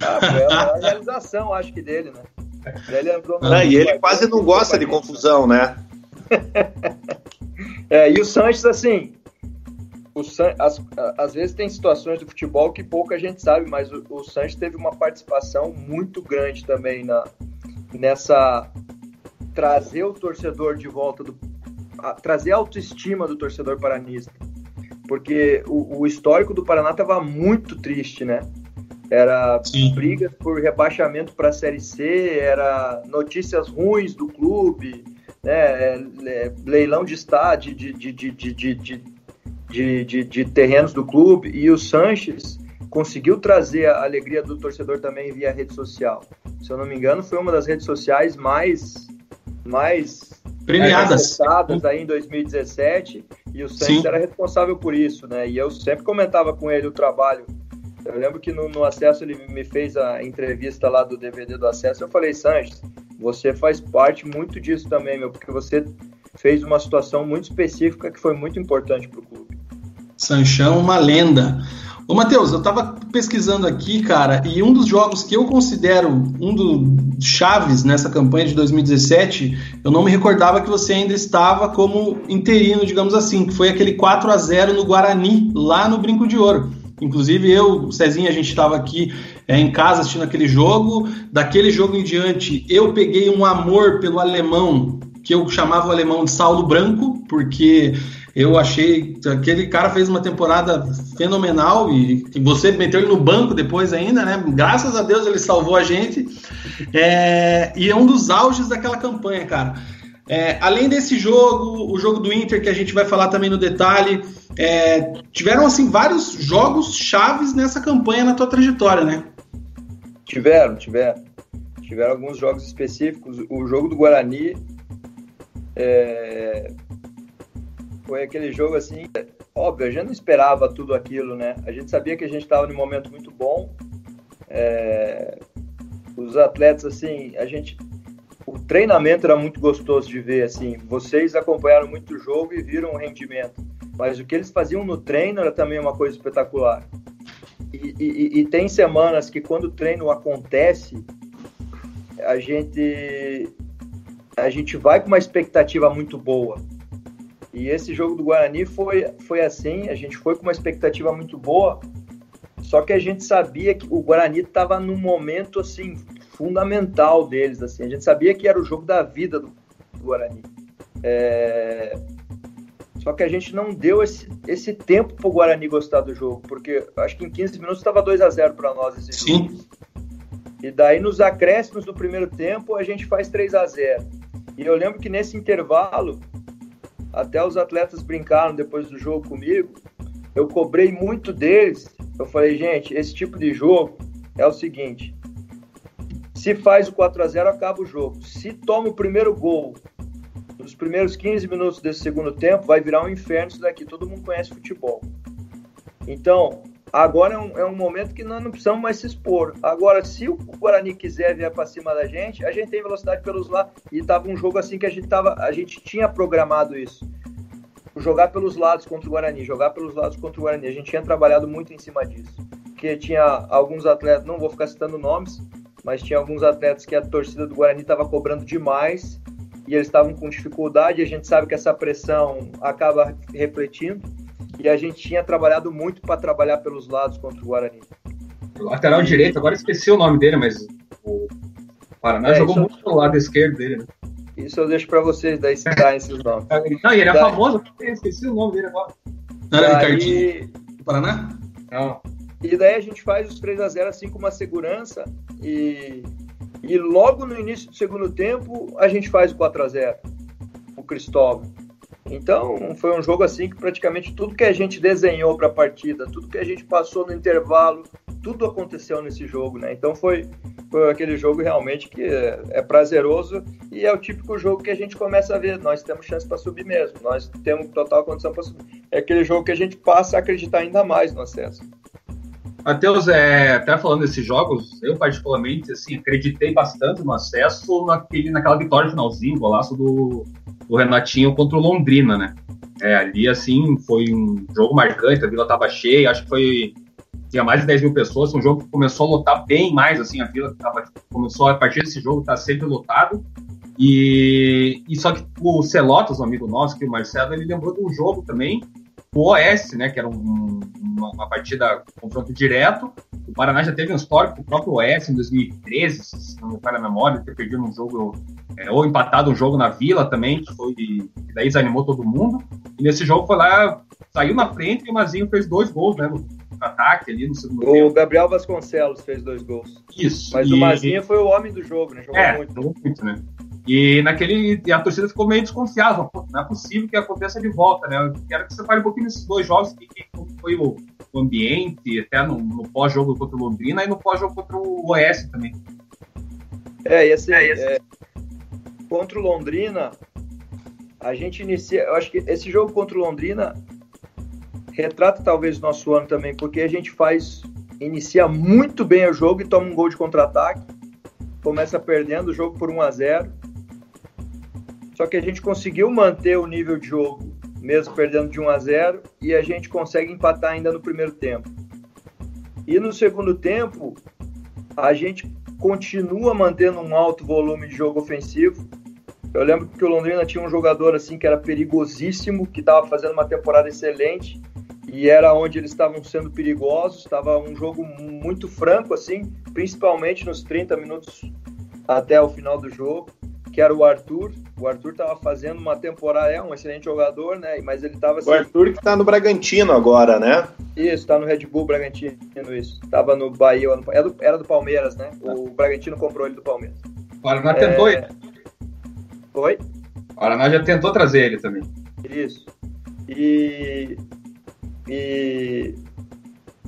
Ah, foi a realização, acho que, dele, né? Ele não, e ele quase não gosta de confusão, né? é, e o Sanches, assim, o San, as, às vezes tem situações do futebol que pouca gente sabe, mas o, o Sanches teve uma participação muito grande também na, nessa trazer o torcedor de volta do, a, trazer a autoestima do torcedor paranista. Porque o, o histórico do Paraná estava muito triste, né? Era Sim. brigas por rebaixamento para a Série C, era notícias ruins do clube, né? É, é, leilão de estádio, de, de, de, de, de, de, terrenos do clube. E o Sanches conseguiu trazer a alegria do torcedor também via rede social. Se eu não me engano, foi uma das redes sociais mais, mais premiadas é, aí em 2017 e o Santos era responsável por isso, né? E eu sempre comentava com ele o trabalho. Eu lembro que no, no, acesso ele me fez a entrevista lá do DVD do acesso. Eu falei, Sanches, você faz parte muito disso também, meu, porque você fez uma situação muito específica que foi muito importante para o clube. Sanchão, uma lenda. Ô, Matheus, eu tava pesquisando aqui, cara, e um dos jogos que eu considero um dos chaves nessa campanha de 2017, eu não me recordava que você ainda estava como interino, digamos assim, que foi aquele 4 a 0 no Guarani, lá no Brinco de Ouro. Inclusive eu, Cezinha, a gente estava aqui é, em casa assistindo aquele jogo. Daquele jogo em diante, eu peguei um amor pelo alemão, que eu chamava o alemão de Saulo Branco, porque eu achei que aquele cara fez uma temporada fenomenal e, e você meteu ele no banco depois ainda, né? Graças a Deus ele salvou a gente. É, e é um dos auges daquela campanha, cara. É, além desse jogo, o jogo do Inter, que a gente vai falar também no detalhe, é, tiveram assim vários jogos chaves nessa campanha na tua trajetória, né? Tiveram, tiveram. Tiveram alguns jogos específicos. O jogo do Guarani é, foi aquele jogo assim, óbvio, a gente não esperava tudo aquilo, né? A gente sabia que a gente estava num momento muito bom. É, os atletas, assim, a gente. O treinamento era muito gostoso de ver, assim. Vocês acompanharam muito o jogo e viram o rendimento. Mas o que eles faziam no treino era também uma coisa espetacular. E, e, e tem semanas que quando o treino acontece, a gente a gente vai com uma expectativa muito boa. E esse jogo do Guarani foi, foi assim, a gente foi com uma expectativa muito boa, só que a gente sabia que o Guarani estava num momento assim fundamental deles, assim, a gente sabia que era o jogo da vida do, do Guarani. É... Só que a gente não deu esse, esse tempo para o Guarani gostar do jogo, porque acho que em 15 minutos estava 2 a 0 para nós esse Sim. jogo. E daí nos acréscimos do primeiro tempo a gente faz 3 a 0. E eu lembro que nesse intervalo até os atletas brincaram depois do jogo comigo. Eu cobrei muito deles. Eu falei, gente, esse tipo de jogo é o seguinte: se faz o 4 a 0 acaba o jogo. Se toma o primeiro gol nos primeiros 15 minutos desse segundo tempo, vai virar um inferno isso daqui. Todo mundo conhece futebol. Então, Agora é um, é um, momento que nós não precisamos mais se expor. Agora, se o Guarani quiser vir para cima da gente, a gente tem velocidade pelos lados. E tava um jogo assim que a gente, tava, a gente tinha programado isso. Jogar pelos lados contra o Guarani, jogar pelos lados contra o Guarani. A gente tinha trabalhado muito em cima disso. Porque tinha alguns atletas, não vou ficar citando nomes, mas tinha alguns atletas que a torcida do Guarani estava cobrando demais e eles estavam com dificuldade. A gente sabe que essa pressão acaba refletindo e a gente tinha trabalhado muito para trabalhar pelos lados contra o Guarani. O lateral direito, agora esqueci o nome dele, mas o Paraná é, jogou muito pelo lado esquerdo dele, né? Isso eu deixo para vocês daí citar esses nomes. Não, e ele é daí... famoso, esqueci o nome dele agora. Não era daí... Ricardinho do Paraná? Não. E daí a gente faz os 3 a 0 assim com uma segurança e, e logo no início do segundo tempo a gente faz o 4 a 0 o Cristóvão. Então, foi um jogo assim que praticamente tudo que a gente desenhou para a partida, tudo que a gente passou no intervalo, tudo aconteceu nesse jogo, né? Então foi, foi aquele jogo realmente que é, é, prazeroso e é o típico jogo que a gente começa a ver. Nós temos chance para subir mesmo, nós temos total condição para subir. É aquele jogo que a gente passa a acreditar ainda mais no acesso. Matheus, é, até falando desses jogos, eu particularmente assim, acreditei bastante no acesso naquele, naquela vitória finalzinho, golaço do, do Renatinho contra o Londrina, né? É, ali, assim, foi um jogo marcante, a vila estava cheia, acho que foi. Tinha mais de 10 mil pessoas, um jogo que começou a lotar bem mais, assim, a vila tava, começou a partir desse jogo, tá sempre lotado. E, e só que o Celotas, um amigo nosso, que o Marcelo, ele lembrou de um jogo também, o Oeste, né, que era um, uma, uma, partida confronto direto. O Paraná já teve um histórico, o próprio Oeste em 2013, se não me falha a memória, ter perdido um jogo, é, ou empatado um jogo na Vila também, que foi, que daí desanimou todo mundo. E nesse jogo foi lá, saiu na frente e o Mazinho fez dois gols, né, no ataque ali no segundo o tempo. O Gabriel Vasconcelos fez dois gols. Isso. Mas e... o Mazinho foi o homem do jogo, né, jogou é, muito. muito, né. E naquele e a torcida ficou meio desconfiada, não é possível que aconteça de volta, né? Eu quero que você fale um pouquinho desses dois jogos, que, que foi o, o, ambiente, até no, no pós-jogo contra o Londrina e no pós-jogo contra o Oeste também. É, e assim, é, é, contra o Londrina, a gente inicia, eu acho que esse jogo contra o Londrina retrata talvez nosso ano também, porque a gente faz, inicia muito bem o jogo e toma um gol de contra-ataque, começa perdendo o jogo por 1 a 0 só que a gente conseguiu manter o nível de jogo, mesmo perdendo de 1 a 0, e a gente consegue empatar ainda no primeiro tempo. E no segundo tempo, a gente continua mantendo um alto volume de jogo ofensivo. Eu lembro que o Londrina tinha um jogador assim que era perigosíssimo, que estava fazendo uma temporada excelente e era onde eles estavam sendo perigosos. Estava um jogo muito franco assim, principalmente nos 30 minutos até o final do jogo que era o Arthur. O Arthur estava fazendo uma temporada, é um excelente jogador, né? Mas ele estava assim, O Arthur que está no Bragantino agora, né? Isso, está no Red Bull Bragantino, isso. Estava no Bahia, era do, era do Palmeiras, né? O Bragantino comprou ele do Palmeiras. O Paraná tentou é... ele. Oi? O Paraná já tentou trazer ele também. Isso. E E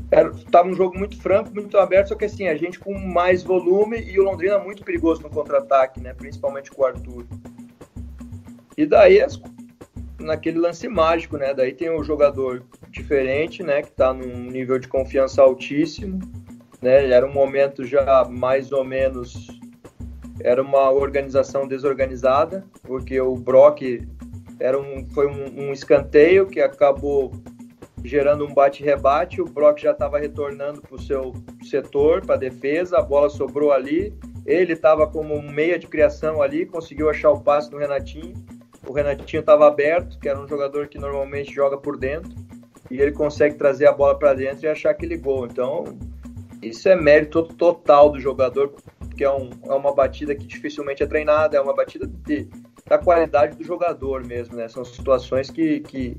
era, tava um jogo muito franco, muito aberto, só que assim, a gente com mais volume e o Londrina muito perigoso no contra-ataque, né? Principalmente com o Arthur. E daí, naquele lance mágico, né? Daí tem um jogador diferente, né? Que tá num nível de confiança altíssimo, né? Era um momento já mais ou menos... Era uma organização desorganizada, porque o Brock era um, foi um, um escanteio que acabou gerando um bate-rebate. O Brock já estava retornando para o seu setor, para a defesa, a bola sobrou ali. Ele estava como meia de criação ali, conseguiu achar o passe do Renatinho. O Renatinho estava aberto, que era um jogador que normalmente joga por dentro, e ele consegue trazer a bola para dentro e achar aquele gol. Então, isso é mérito total do jogador, porque é, um, é uma batida que dificilmente é treinada, é uma batida de, da qualidade do jogador mesmo, né? São situações que, que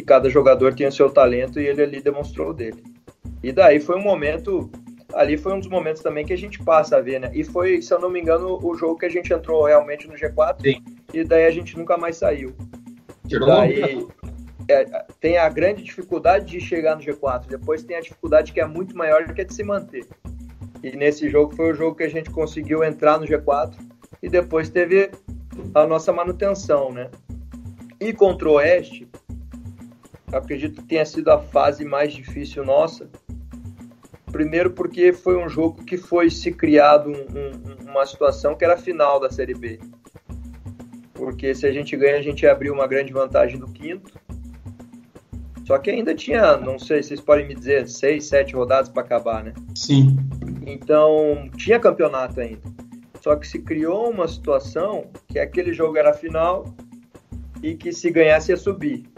que cada jogador tinha seu talento e ele ali demonstrou dele. E daí foi um momento, ali foi um dos momentos também que a gente passa a ver, né? E foi, se eu não me engano, o jogo que a gente entrou realmente no G4 Sim. e daí a gente nunca mais saiu. Tirou daí é, tem a grande dificuldade de chegar no G4, depois tem a dificuldade que é muito maior que é de se manter. E nesse jogo foi o jogo que a gente conseguiu entrar no G4 e depois teve a nossa manutenção, né? E contra o Oeste, acredito que tenha sido a fase mais difícil nossa. Primeiro porque foi um jogo que foi se criado um, um, uma situação que era a final da Série B. Porque se a gente ganha, a gente abriu uma grande vantagem do quinto. Só que ainda tinha, não sei, vocês podem me dizer, seis, sete rodadas para acabar, né? Sim. Então, tinha campeonato ainda. Só que se criou uma situação que aquele jogo era final e que se ganhasse ia subir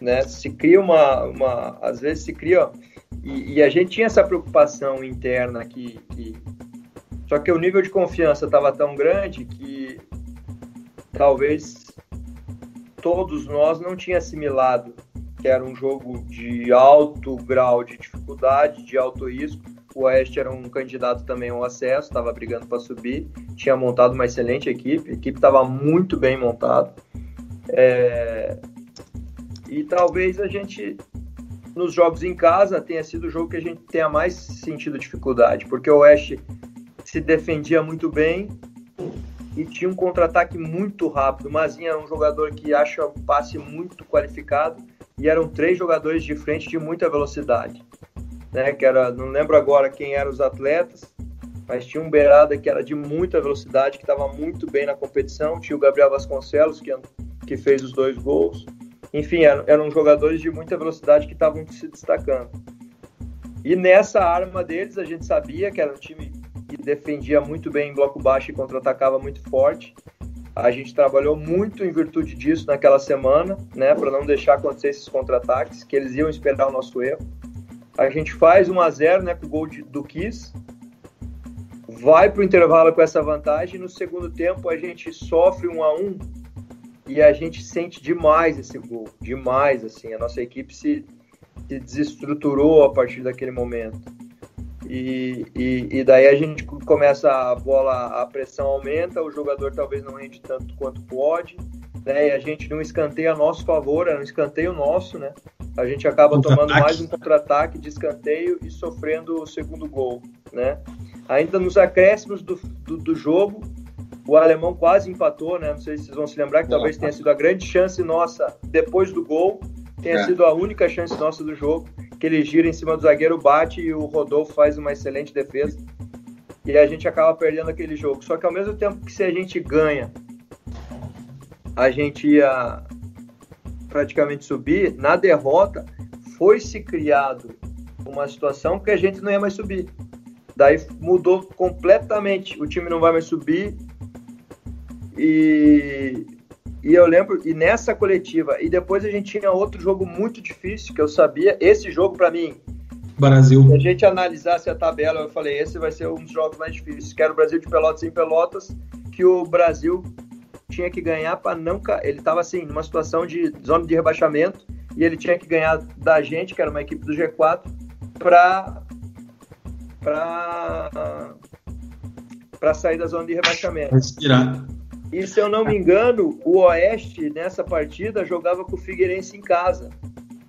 né? Se cria uma, uma às vezes se cria e, e a gente tinha essa preocupação interna que, que só que o nível de confiança estava tão grande que talvez todos nós não tinha assimilado que era um jogo de alto grau de dificuldade, de alto risco. O Oeste era um candidato também ao acesso, estava brigando para subir, tinha montado uma excelente equipe, a equipe estava muito bem montada. É, e talvez a gente, nos jogos em casa, tenha sido o jogo que a gente tenha mais sentido dificuldade, porque o Oeste se defendia muito bem e tinha um contra-ataque muito rápido. O Mazinha era um jogador que acha o passe muito qualificado e eram três jogadores de frente de muita velocidade. Né, que era, não lembro agora quem eram os atletas, mas tinha um Beirada que era de muita velocidade, que estava muito bem na competição. Tinha o Gabriel Vasconcelos, que, que fez os dois gols. Enfim, eram, eram jogadores de muita velocidade que estavam se destacando. E nessa arma deles, a gente sabia que era um time que defendia muito bem em bloco baixo e contra-atacava muito forte. A gente trabalhou muito em virtude disso naquela semana, né, para não deixar acontecer esses contra-ataques, que eles iam esperar o nosso erro. A gente faz 1 a 0 né, com o gol de, do Kiss, vai para o intervalo com essa vantagem. No segundo tempo, a gente sofre 1 a 1 e a gente sente demais esse gol, demais, assim, a nossa equipe se, se desestruturou a partir daquele momento. E, e, e, daí a gente começa a bola, a pressão aumenta, o jogador talvez não rende tanto quanto pode, né? E a gente não escanteia a nosso favor, é um escanteio nosso, né? A gente acaba tomando mais um contra-ataque de escanteio e sofrendo o segundo gol, né? Ainda nos acréscimos do, do, do jogo, o alemão quase empatou, né? Não sei se vocês vão se lembrar que talvez tenha sido a grande chance nossa depois do gol, tenha é. sido a única chance nossa do jogo, que ele gira em cima do zagueiro, bate e o Rodolfo faz uma excelente defesa. E a gente acaba perdendo aquele jogo. Só que ao mesmo tempo que se a gente ganha, a gente ia praticamente subir, na derrota foi se criado uma situação que a gente não ia mais subir. Daí mudou completamente. O time não vai mais subir, e, e eu lembro, e nessa coletiva, e depois a gente tinha outro jogo muito difícil que eu sabia. Esse jogo, para mim, Brasil. Se a gente analisasse a tabela, eu falei, esse vai ser um dos jogos mais difíceis, que era o Brasil de Pelotas em Pelotas, que o Brasil tinha que ganhar para não. Ele estava assim, numa situação de zona de rebaixamento, e ele tinha que ganhar da gente, que era uma equipe do G4, para para sair da zona de rebaixamento. Respirar. E se eu não me engano, o Oeste nessa partida jogava com o Figueirense em casa.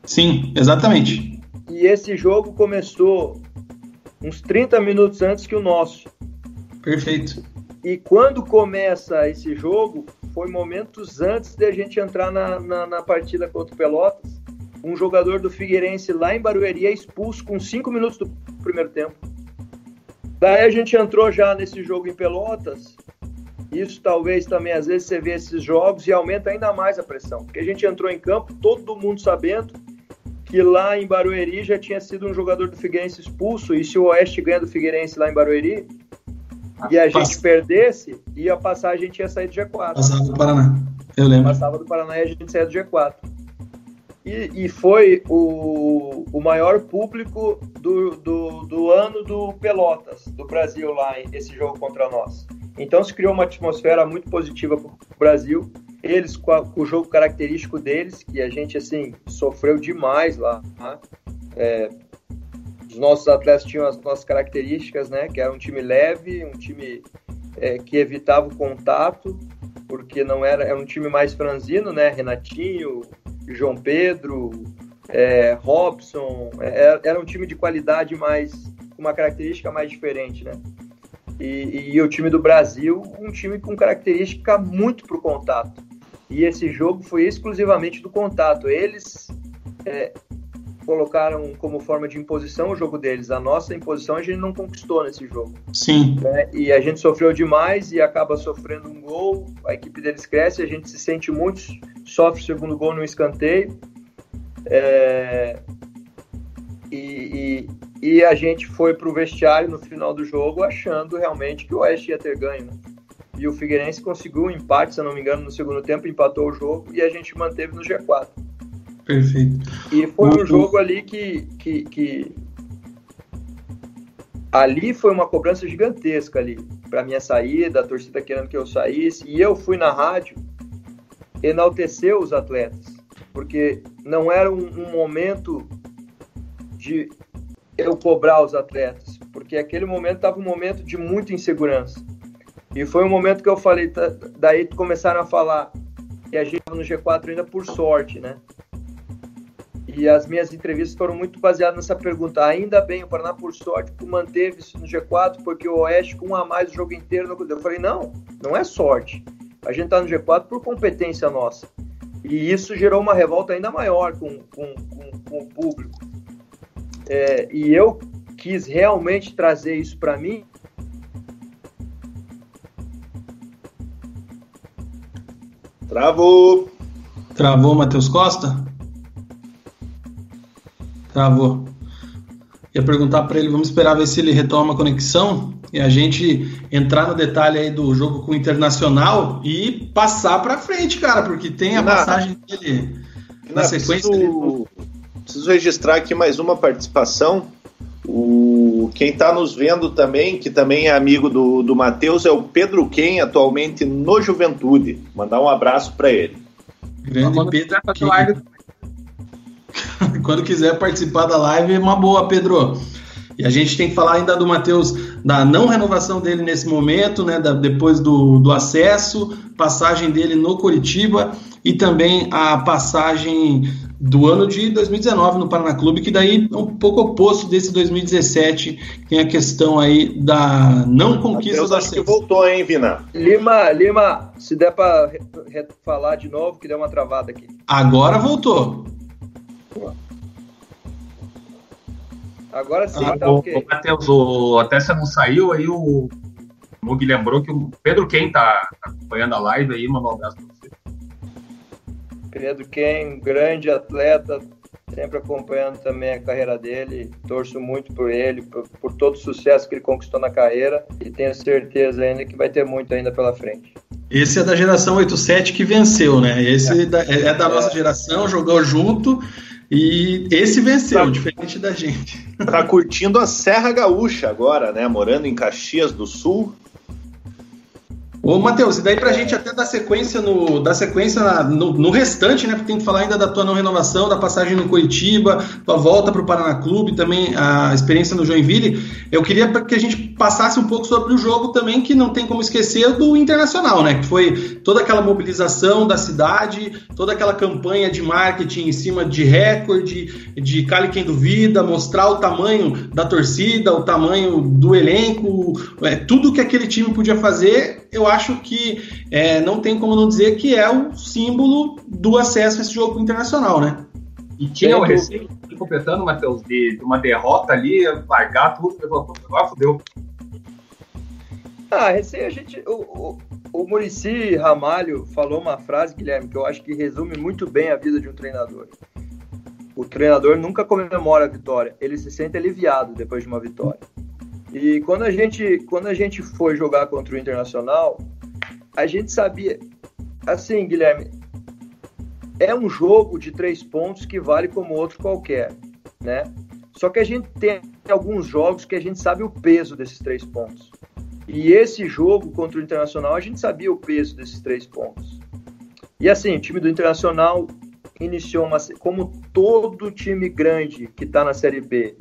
Sim, exatamente. E esse jogo começou uns 30 minutos antes que o nosso. Perfeito. E quando começa esse jogo, foi momentos antes de a gente entrar na, na, na partida contra o Pelotas. Um jogador do Figueirense lá em Barueri é expulso com 5 minutos do primeiro tempo. Daí a gente entrou já nesse jogo em Pelotas. Isso talvez também, às vezes, você vê esses jogos e aumenta ainda mais a pressão. Porque a gente entrou em campo, todo mundo sabendo que lá em Barueri já tinha sido um jogador do Figueirense expulso. E se o Oeste ganha do Figueirense lá em Barueri, e a gente perdesse, ia passar, a gente ia sair do G4. Passava do Paraná, eu lembro. Passava do Paraná e a gente saía do G4. E, e foi o, o maior público do, do, do ano do Pelotas, do Brasil lá, esse jogo contra nós. Então se criou uma atmosfera muito positiva para o Brasil. Eles com, a, com, o jogo característico deles, que a gente assim sofreu demais lá. Né? É, os nossos atletas tinham as nossas características, né? Que era um time leve, um time é, que evitava o contato, porque não era, era um time mais franzino, né? Renatinho, João Pedro, é, Robson, é, era um time de qualidade mais, com uma característica mais diferente, né? E, e o time do Brasil, um time com característica muito para o contato. E esse jogo foi exclusivamente do contato. Eles é, colocaram como forma de imposição o jogo deles. A nossa imposição a gente não conquistou nesse jogo. Sim. Né? E a gente sofreu demais e acaba sofrendo um gol. A equipe deles cresce, a gente se sente muito, sofre o segundo gol no escanteio. É... E, e, e, a gente foi para o vestiário no final do jogo achando realmente que o Oeste ia ter ganho. Né? E o Figueirense conseguiu um empate, se eu não me engano, no segundo tempo, empatou o jogo e a gente manteve no G4. Perfeito. E foi um jogo ali que, que, que, ali foi uma cobrança gigantesca ali para minha saída, a torcida querendo que eu saísse e eu fui na rádio enaltecer os atletas, porque não era um, um momento de eu cobrar os atletas, porque aquele momento estava um momento de muita insegurança. E foi um momento que eu falei, tá, daí começaram a falar que a gente estava no G4 ainda por sorte, né? E as minhas entrevistas foram muito baseadas nessa pergunta. Ainda bem, o Paraná, por sorte, manteve-se no G4, porque o Oeste, com um a mais o jogo inteiro. Eu falei, não, não é sorte. A gente está no G4 por competência nossa. E isso gerou uma revolta ainda maior com, com, com, com o público. É, e eu quis realmente trazer isso para mim. Travou. Travou, Matheus Costa? Travou. Ia perguntar para ele, vamos esperar ver se ele retoma a conexão e a gente entrar no detalhe aí do jogo com o Internacional e passar para frente, cara, porque tem a passagem dele na, sequência. Preciso, preciso registrar aqui mais uma participação. O, quem está nos vendo também, que também é amigo do, do Matheus, é o Pedro Ken, atualmente no Juventude. Mandar um abraço para ele. Grande Pedro Ken. Quando quiser participar da live, é uma boa, Pedro. E a gente tem que falar ainda do Matheus, da não renovação dele nesse momento, né? Da, depois do, do acesso, passagem dele no Curitiba e também a passagem do ano de 2019 no Paraná Clube, que daí é um pouco oposto desse 2017, tem a questão aí da não conquista do acesso. acho que voltou, hein, Vina? Lima, Lima, se der para falar de novo, que deu uma travada aqui. Agora voltou. Agora sim, ah, tá o, ok. Matheus, o, até você não saiu, aí o Mug lembrou que o Pedro Quem tá, tá acompanhando a live aí, mandou um abraço pra você. Pedro Quem, grande atleta, sempre acompanhando também a carreira dele, torço muito por ele, por, por, todo o sucesso que ele conquistou na carreira e tenho certeza ainda que vai ter muito ainda pela frente. Esse é da geração 87 que venceu, né? Esse é, da, é da nossa geração, jogou junto e esse venceu, tá, diferente da gente. Tá curtindo a Serra Gaúcha agora, né? Morando em Caxias do Sul. Ô, Matheus, e daí pra gente até dar sequência no, dar sequência no, no, restante, né? Porque tem que falar ainda da tua não renovação, da passagem no Curitiba, tua volta pro Paraná Clube, também a experiência no Joinville. Eu queria que a gente passasse um pouco sobre o jogo também, que não tem como esquecer do Internacional, né? Que foi toda aquela mobilização da cidade, toda aquela campanha de marketing em cima de recorde, de cale quem duvida, mostrar o tamanho da torcida, o tamanho do elenco, é, tudo que aquele time podia fazer, eu acho que é, não tem como não dizer que é o símbolo do acesso a esse jogo internacional, né? E tinha o receio, completando, Matheus, de, de, uma derrota ali, largar tudo, agora fodeu. Ah, receio a gente. O, o, o Murici Ramalho falou uma frase, Guilherme, que eu acho que resume muito bem a vida de um treinador. O treinador nunca comemora a vitória, ele se sente aliviado depois de uma vitória. E quando a gente, quando a gente foi jogar contra o Internacional, a gente sabia. Assim, Guilherme, é um jogo de três pontos que vale como outro qualquer, né? Só que a gente tem alguns jogos que a gente sabe o peso desses três pontos. E esse jogo contra o Internacional, a gente sabia o peso desses três pontos. E assim, o time do Internacional iniciou uma. Como todo time grande que está na Série B,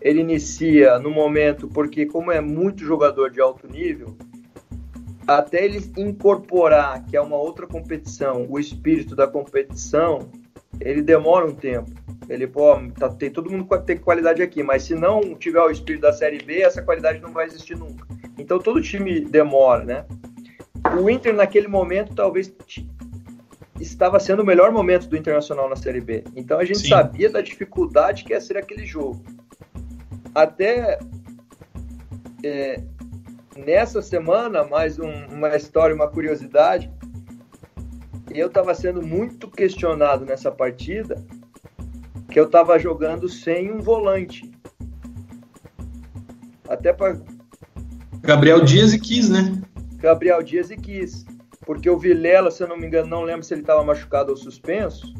ele inicia no momento, porque como é muito jogador de alto nível, até ele incorporar, que é uma outra competição, o espírito da competição, ele demora um tempo. Ele, pô, tá, tem todo mundo tem qualidade aqui, mas se não tiver o espírito da Série B, essa qualidade não vai existir nunca. Então todo time demora, né? O Inter naquele momento talvez estava sendo o melhor momento do Internacional na Série B. Então a gente Sim. sabia da dificuldade que ia ser aquele jogo até é, nessa semana, mais um, uma história, uma curiosidade, eu estava sendo muito questionado nessa partida, que eu estava jogando sem um volante. Até para Gabriel Dias e quis, né? Gabriel Dias e quis. Porque o Vilela, se eu não me engano, não lembro se ele estava machucado ou suspenso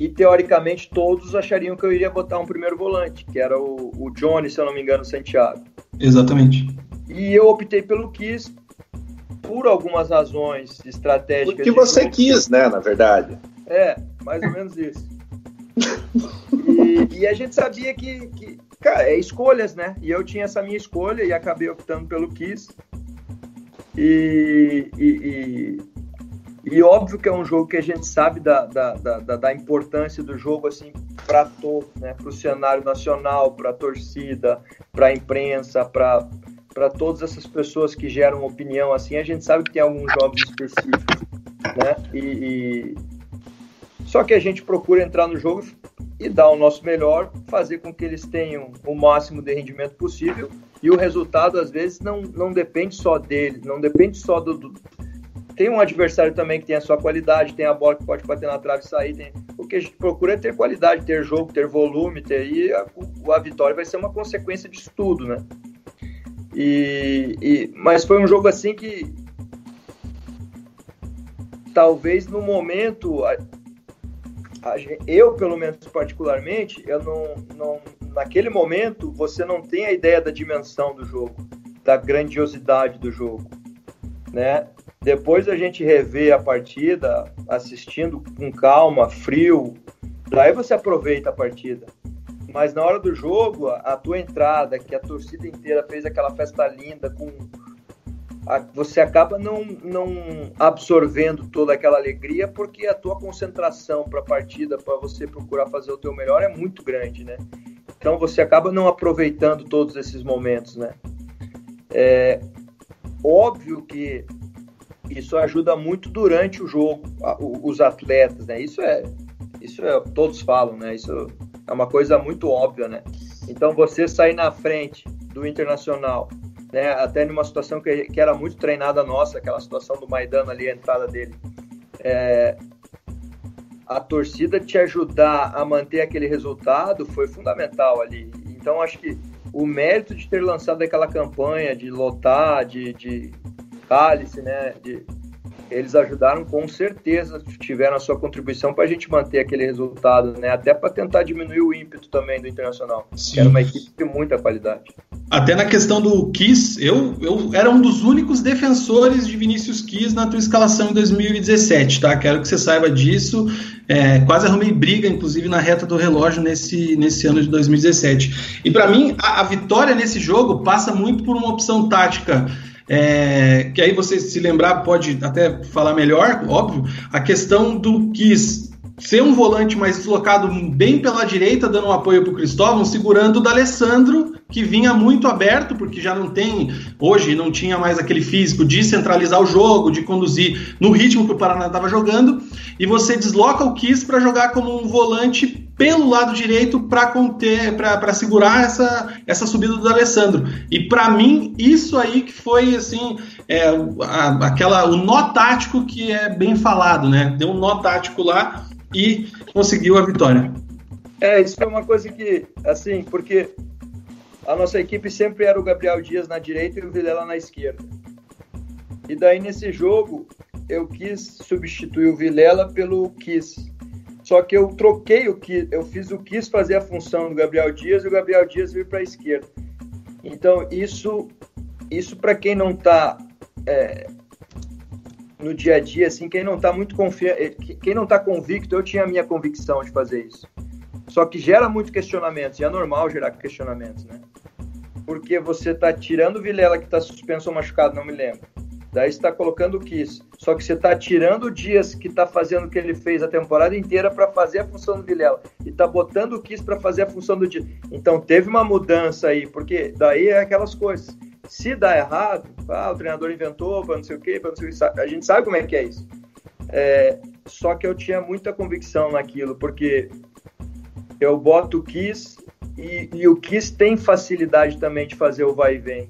e teoricamente todos achariam que eu iria botar um primeiro volante, que era o, o Johnny, se eu não me engano, Santiago. Exatamente. E eu optei pelo Kiss por algumas razões estratégicas. Porque você jogo. quis, né, na verdade. É, mais ou menos isso. e, e, a gente sabia que, que, cara, é escolhas, né? E eu tinha essa minha escolha e acabei optando pelo Kiss. E, e, e óbvio que é um jogo que a gente sabe da, da, da, da importância do jogo assim para todos, né? Para o cenário nacional, para a torcida, para a imprensa, para para todas essas pessoas que geram opinião assim, a gente sabe que tem alguns jogos específicos, né? E, e... só que a gente procura entrar no jogo e dar o nosso melhor, fazer com que eles tenham o máximo de rendimento possível e o resultado às vezes não, não depende só dele, não depende só do, do tem um adversário também que tem a sua qualidade, tem a bola que pode bater na trave e sair. Tem... O que a gente procura é ter qualidade, ter jogo, ter volume, ter... e a, a vitória vai ser uma consequência disso tudo, né? E, e, mas foi um jogo assim que talvez no momento a, a, eu pelo menos particularmente eu não, não naquele momento você não tem a ideia da dimensão do jogo da grandiosidade do jogo né depois a gente revê a partida, assistindo com calma, frio, daí você aproveita a partida. Mas na hora do jogo, a tua entrada, que a torcida inteira fez aquela festa linda, com a, você acaba não, não absorvendo toda aquela alegria, porque a tua concentração para a partida, para você procurar fazer o teu melhor, é muito grande, né? Então você acaba não aproveitando todos esses momentos, né? É óbvio que isso ajuda muito durante o jogo, os atletas, né? Isso é, isso é, todos falam, né? Isso é uma coisa muito óbvia, né? Então você sair na frente do Internacional, né? Até numa situação que, que era muito treinada nossa, aquela situação do Maidana ali, a entrada dele, é, a torcida te ajudar a manter aquele resultado foi fundamental ali. Então acho que o mérito de ter lançado aquela campanha, de lotar, de, de cálice, né? De, eles ajudaram com certeza, tiveram a sua contribuição para a gente manter aquele resultado, né? Até para tentar diminuir o ímpeto também do Internacional. Sim. Era uma equipe de muita qualidade. Até na questão do Kiss, eu, eu era um dos únicos defensores de Vinícius Kiss na tua escalação em 2017, tá? Quero que você saiba disso. É, quase arrumei briga, inclusive, na reta do relógio nesse, nesse ano de 2017. E para mim, a, a vitória nesse jogo passa muito por uma opção tática é, que aí você se lembrar pode até falar melhor, óbvio, a questão do Kiss ser um volante mais deslocado bem pela direita, dando um apoio para o Cristóvão, segurando o D'Alessandro, que vinha muito aberto, porque já não tem, hoje não tinha mais aquele físico de centralizar o jogo, de conduzir no ritmo que o Paraná estava jogando, e você desloca o Kiss para jogar como um volante pelo lado direito para conter, para segurar essa, essa subida do Alessandro. E para mim, isso aí que foi assim, é, a, aquela, o nó tático que é bem falado, né? Deu um nó tático lá e conseguiu a vitória. É, isso foi uma coisa que, assim, porque a nossa equipe sempre era o Gabriel Dias na direita e o Vilela na esquerda. E daí nesse jogo eu quis substituir o Vilela pelo Kiss. Só que eu troquei o que eu fiz o Kiss fazer a função do Gabriel Dias e o Gabriel Dias vir para a esquerda. Então isso isso para quem não está é, no dia a dia, assim, quem não está muito confiante, eh, quem não está convicto, eu tinha a minha convicção de fazer isso. Só que gera muito questionamentos, e é normal gerar questionamentos, né? Porque você está tirando o Vilela que está suspenso ou machucado, não me lembro. Daí está colocando o Kiss. Só que você está tirando o Dias que está fazendo o que ele fez a temporada inteira para fazer a função do Vilela. E está botando o Kiss para fazer a função do Dias. Então teve uma mudança aí, porque daí é aquelas coisas se dá errado, ah, o treinador inventou para não sei o quê, para não sei o quê, a gente sabe como é que é isso. É, só que eu tinha muita convicção naquilo, porque eu boto o Kiss e, e o Kiss tem facilidade também de fazer o vai e vem.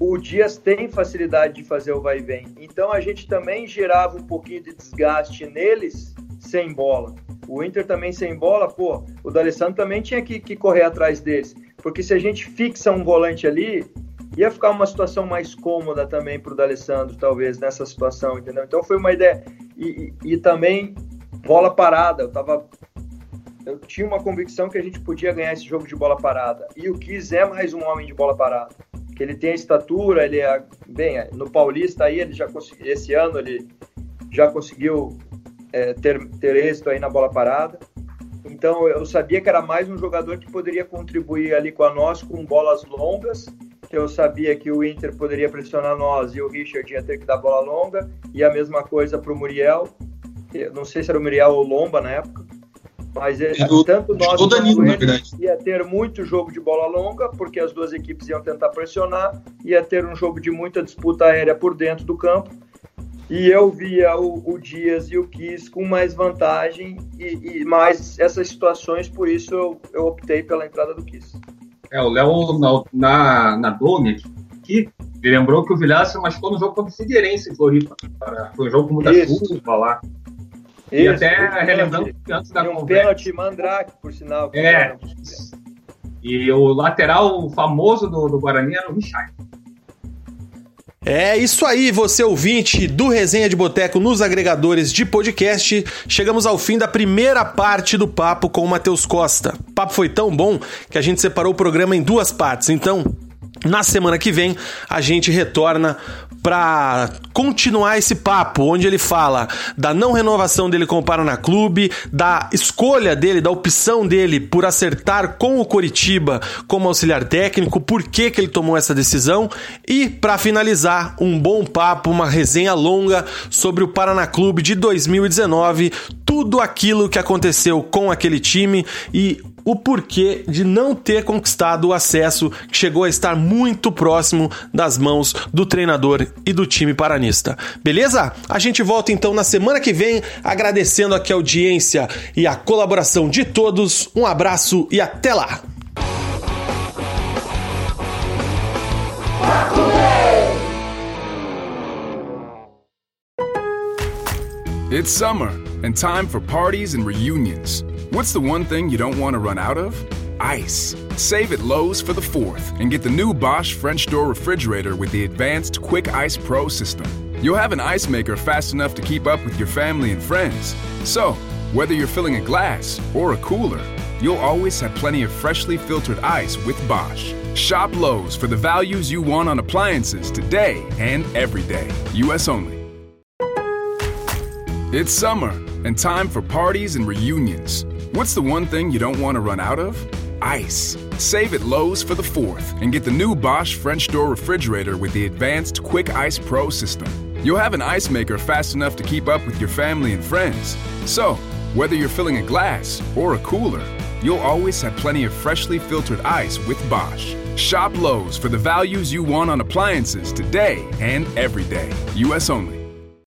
O Dias tem facilidade de fazer o vai e vem. Então a gente também gerava um pouquinho de desgaste neles sem bola. O Inter também sem bola, pô, o D'Alessandro também tinha que, que correr atrás deles. Porque se a gente fixa um volante ali, ia ficar uma situação mais cômoda também para o D'Alessandro, talvez, nessa situação, entendeu? Então foi uma ideia. E, e, e, também bola parada. Eu tava. Eu tinha uma convicção que a gente podia ganhar esse jogo de bola parada. E o Kiz é mais um homem de bola parada. Ele tem estatura, ele é. Bem, no Paulista aí, ele já conseguiu. Esse ano ele já conseguiu é, ter, ter êxito aí na bola parada. Então eu sabia que era mais um jogador que poderia contribuir ali com a nós com bolas longas, que eu sabia que o Inter poderia pressionar nós e o Richard ia ter que dar bola longa, e a mesma coisa para o Muriel. Eu não sei se era o Muriel ou o Lomba na época, mas ele, do, tanto nós quanto ele ia ter muito jogo de bola longa, porque as duas equipes iam tentar pressionar, ia ter um jogo de muita disputa aérea por dentro do campo, e eu via o, o, Dias e o Kiss com mais vantagem e, e, mais essas situações, por isso eu, eu optei pela entrada do Kiss. É, o Léo na, na, na Dome aqui, ele lembrou que o Vilhar se machucou no jogo contra o Figueirense em Floripa. Foi um jogo com muita chuva lá. E isso, até relembrando que antes da um conversa... pênalti Mandrake, por sinal. É. E o lateral famoso do, do Guarani era o Richard. É isso aí, você ouvinte do Resenha de Boteco nos agregadores de podcast. Chegamos ao fim da primeira parte do papo com o Matheus Costa. O papo foi tão bom que a gente separou o programa em duas partes. Então, na semana que vem, a gente retorna para continuar esse papo, onde ele fala da não renovação dele com o Paraná Clube, da escolha dele, da opção dele por acertar com o Coritiba como auxiliar técnico, por que, que ele tomou essa decisão. E, para finalizar, um bom papo, uma resenha longa sobre o Paraná Clube de 2019, tudo aquilo que aconteceu com aquele time e o porquê de não ter conquistado o acesso que chegou a estar muito próximo das mãos do treinador e do time paranista. Beleza? A gente volta então na semana que vem, agradecendo aqui a audiência e a colaboração de todos. Um abraço e até lá! It's summer and time for parties and reunions. What's the one thing you don't want to run out of? Ice. Save at Lowe's for the 4th and get the new Bosch French door refrigerator with the advanced Quick Ice Pro system. you'll have an ice maker fast enough to keep up with your family and friends. So, whether you're filling a glass or a cooler, you'll always have plenty of freshly filtered ice with Bosch. Shop Lowe's for the values you want on appliances today and every day. US only. It's summer and time for parties and reunions. What's the one thing you don't want to run out of? Ice. Save at Lowe's for the 4th and get the new Bosch French door refrigerator with the advanced Quick Ice Pro system. You'll have an ice maker fast enough to keep up with your family and friends. So, whether you're filling a glass or a cooler, you'll always have plenty of freshly filtered ice with Bosch. Shop Lowe's for the values you want on appliances today and every day. US only.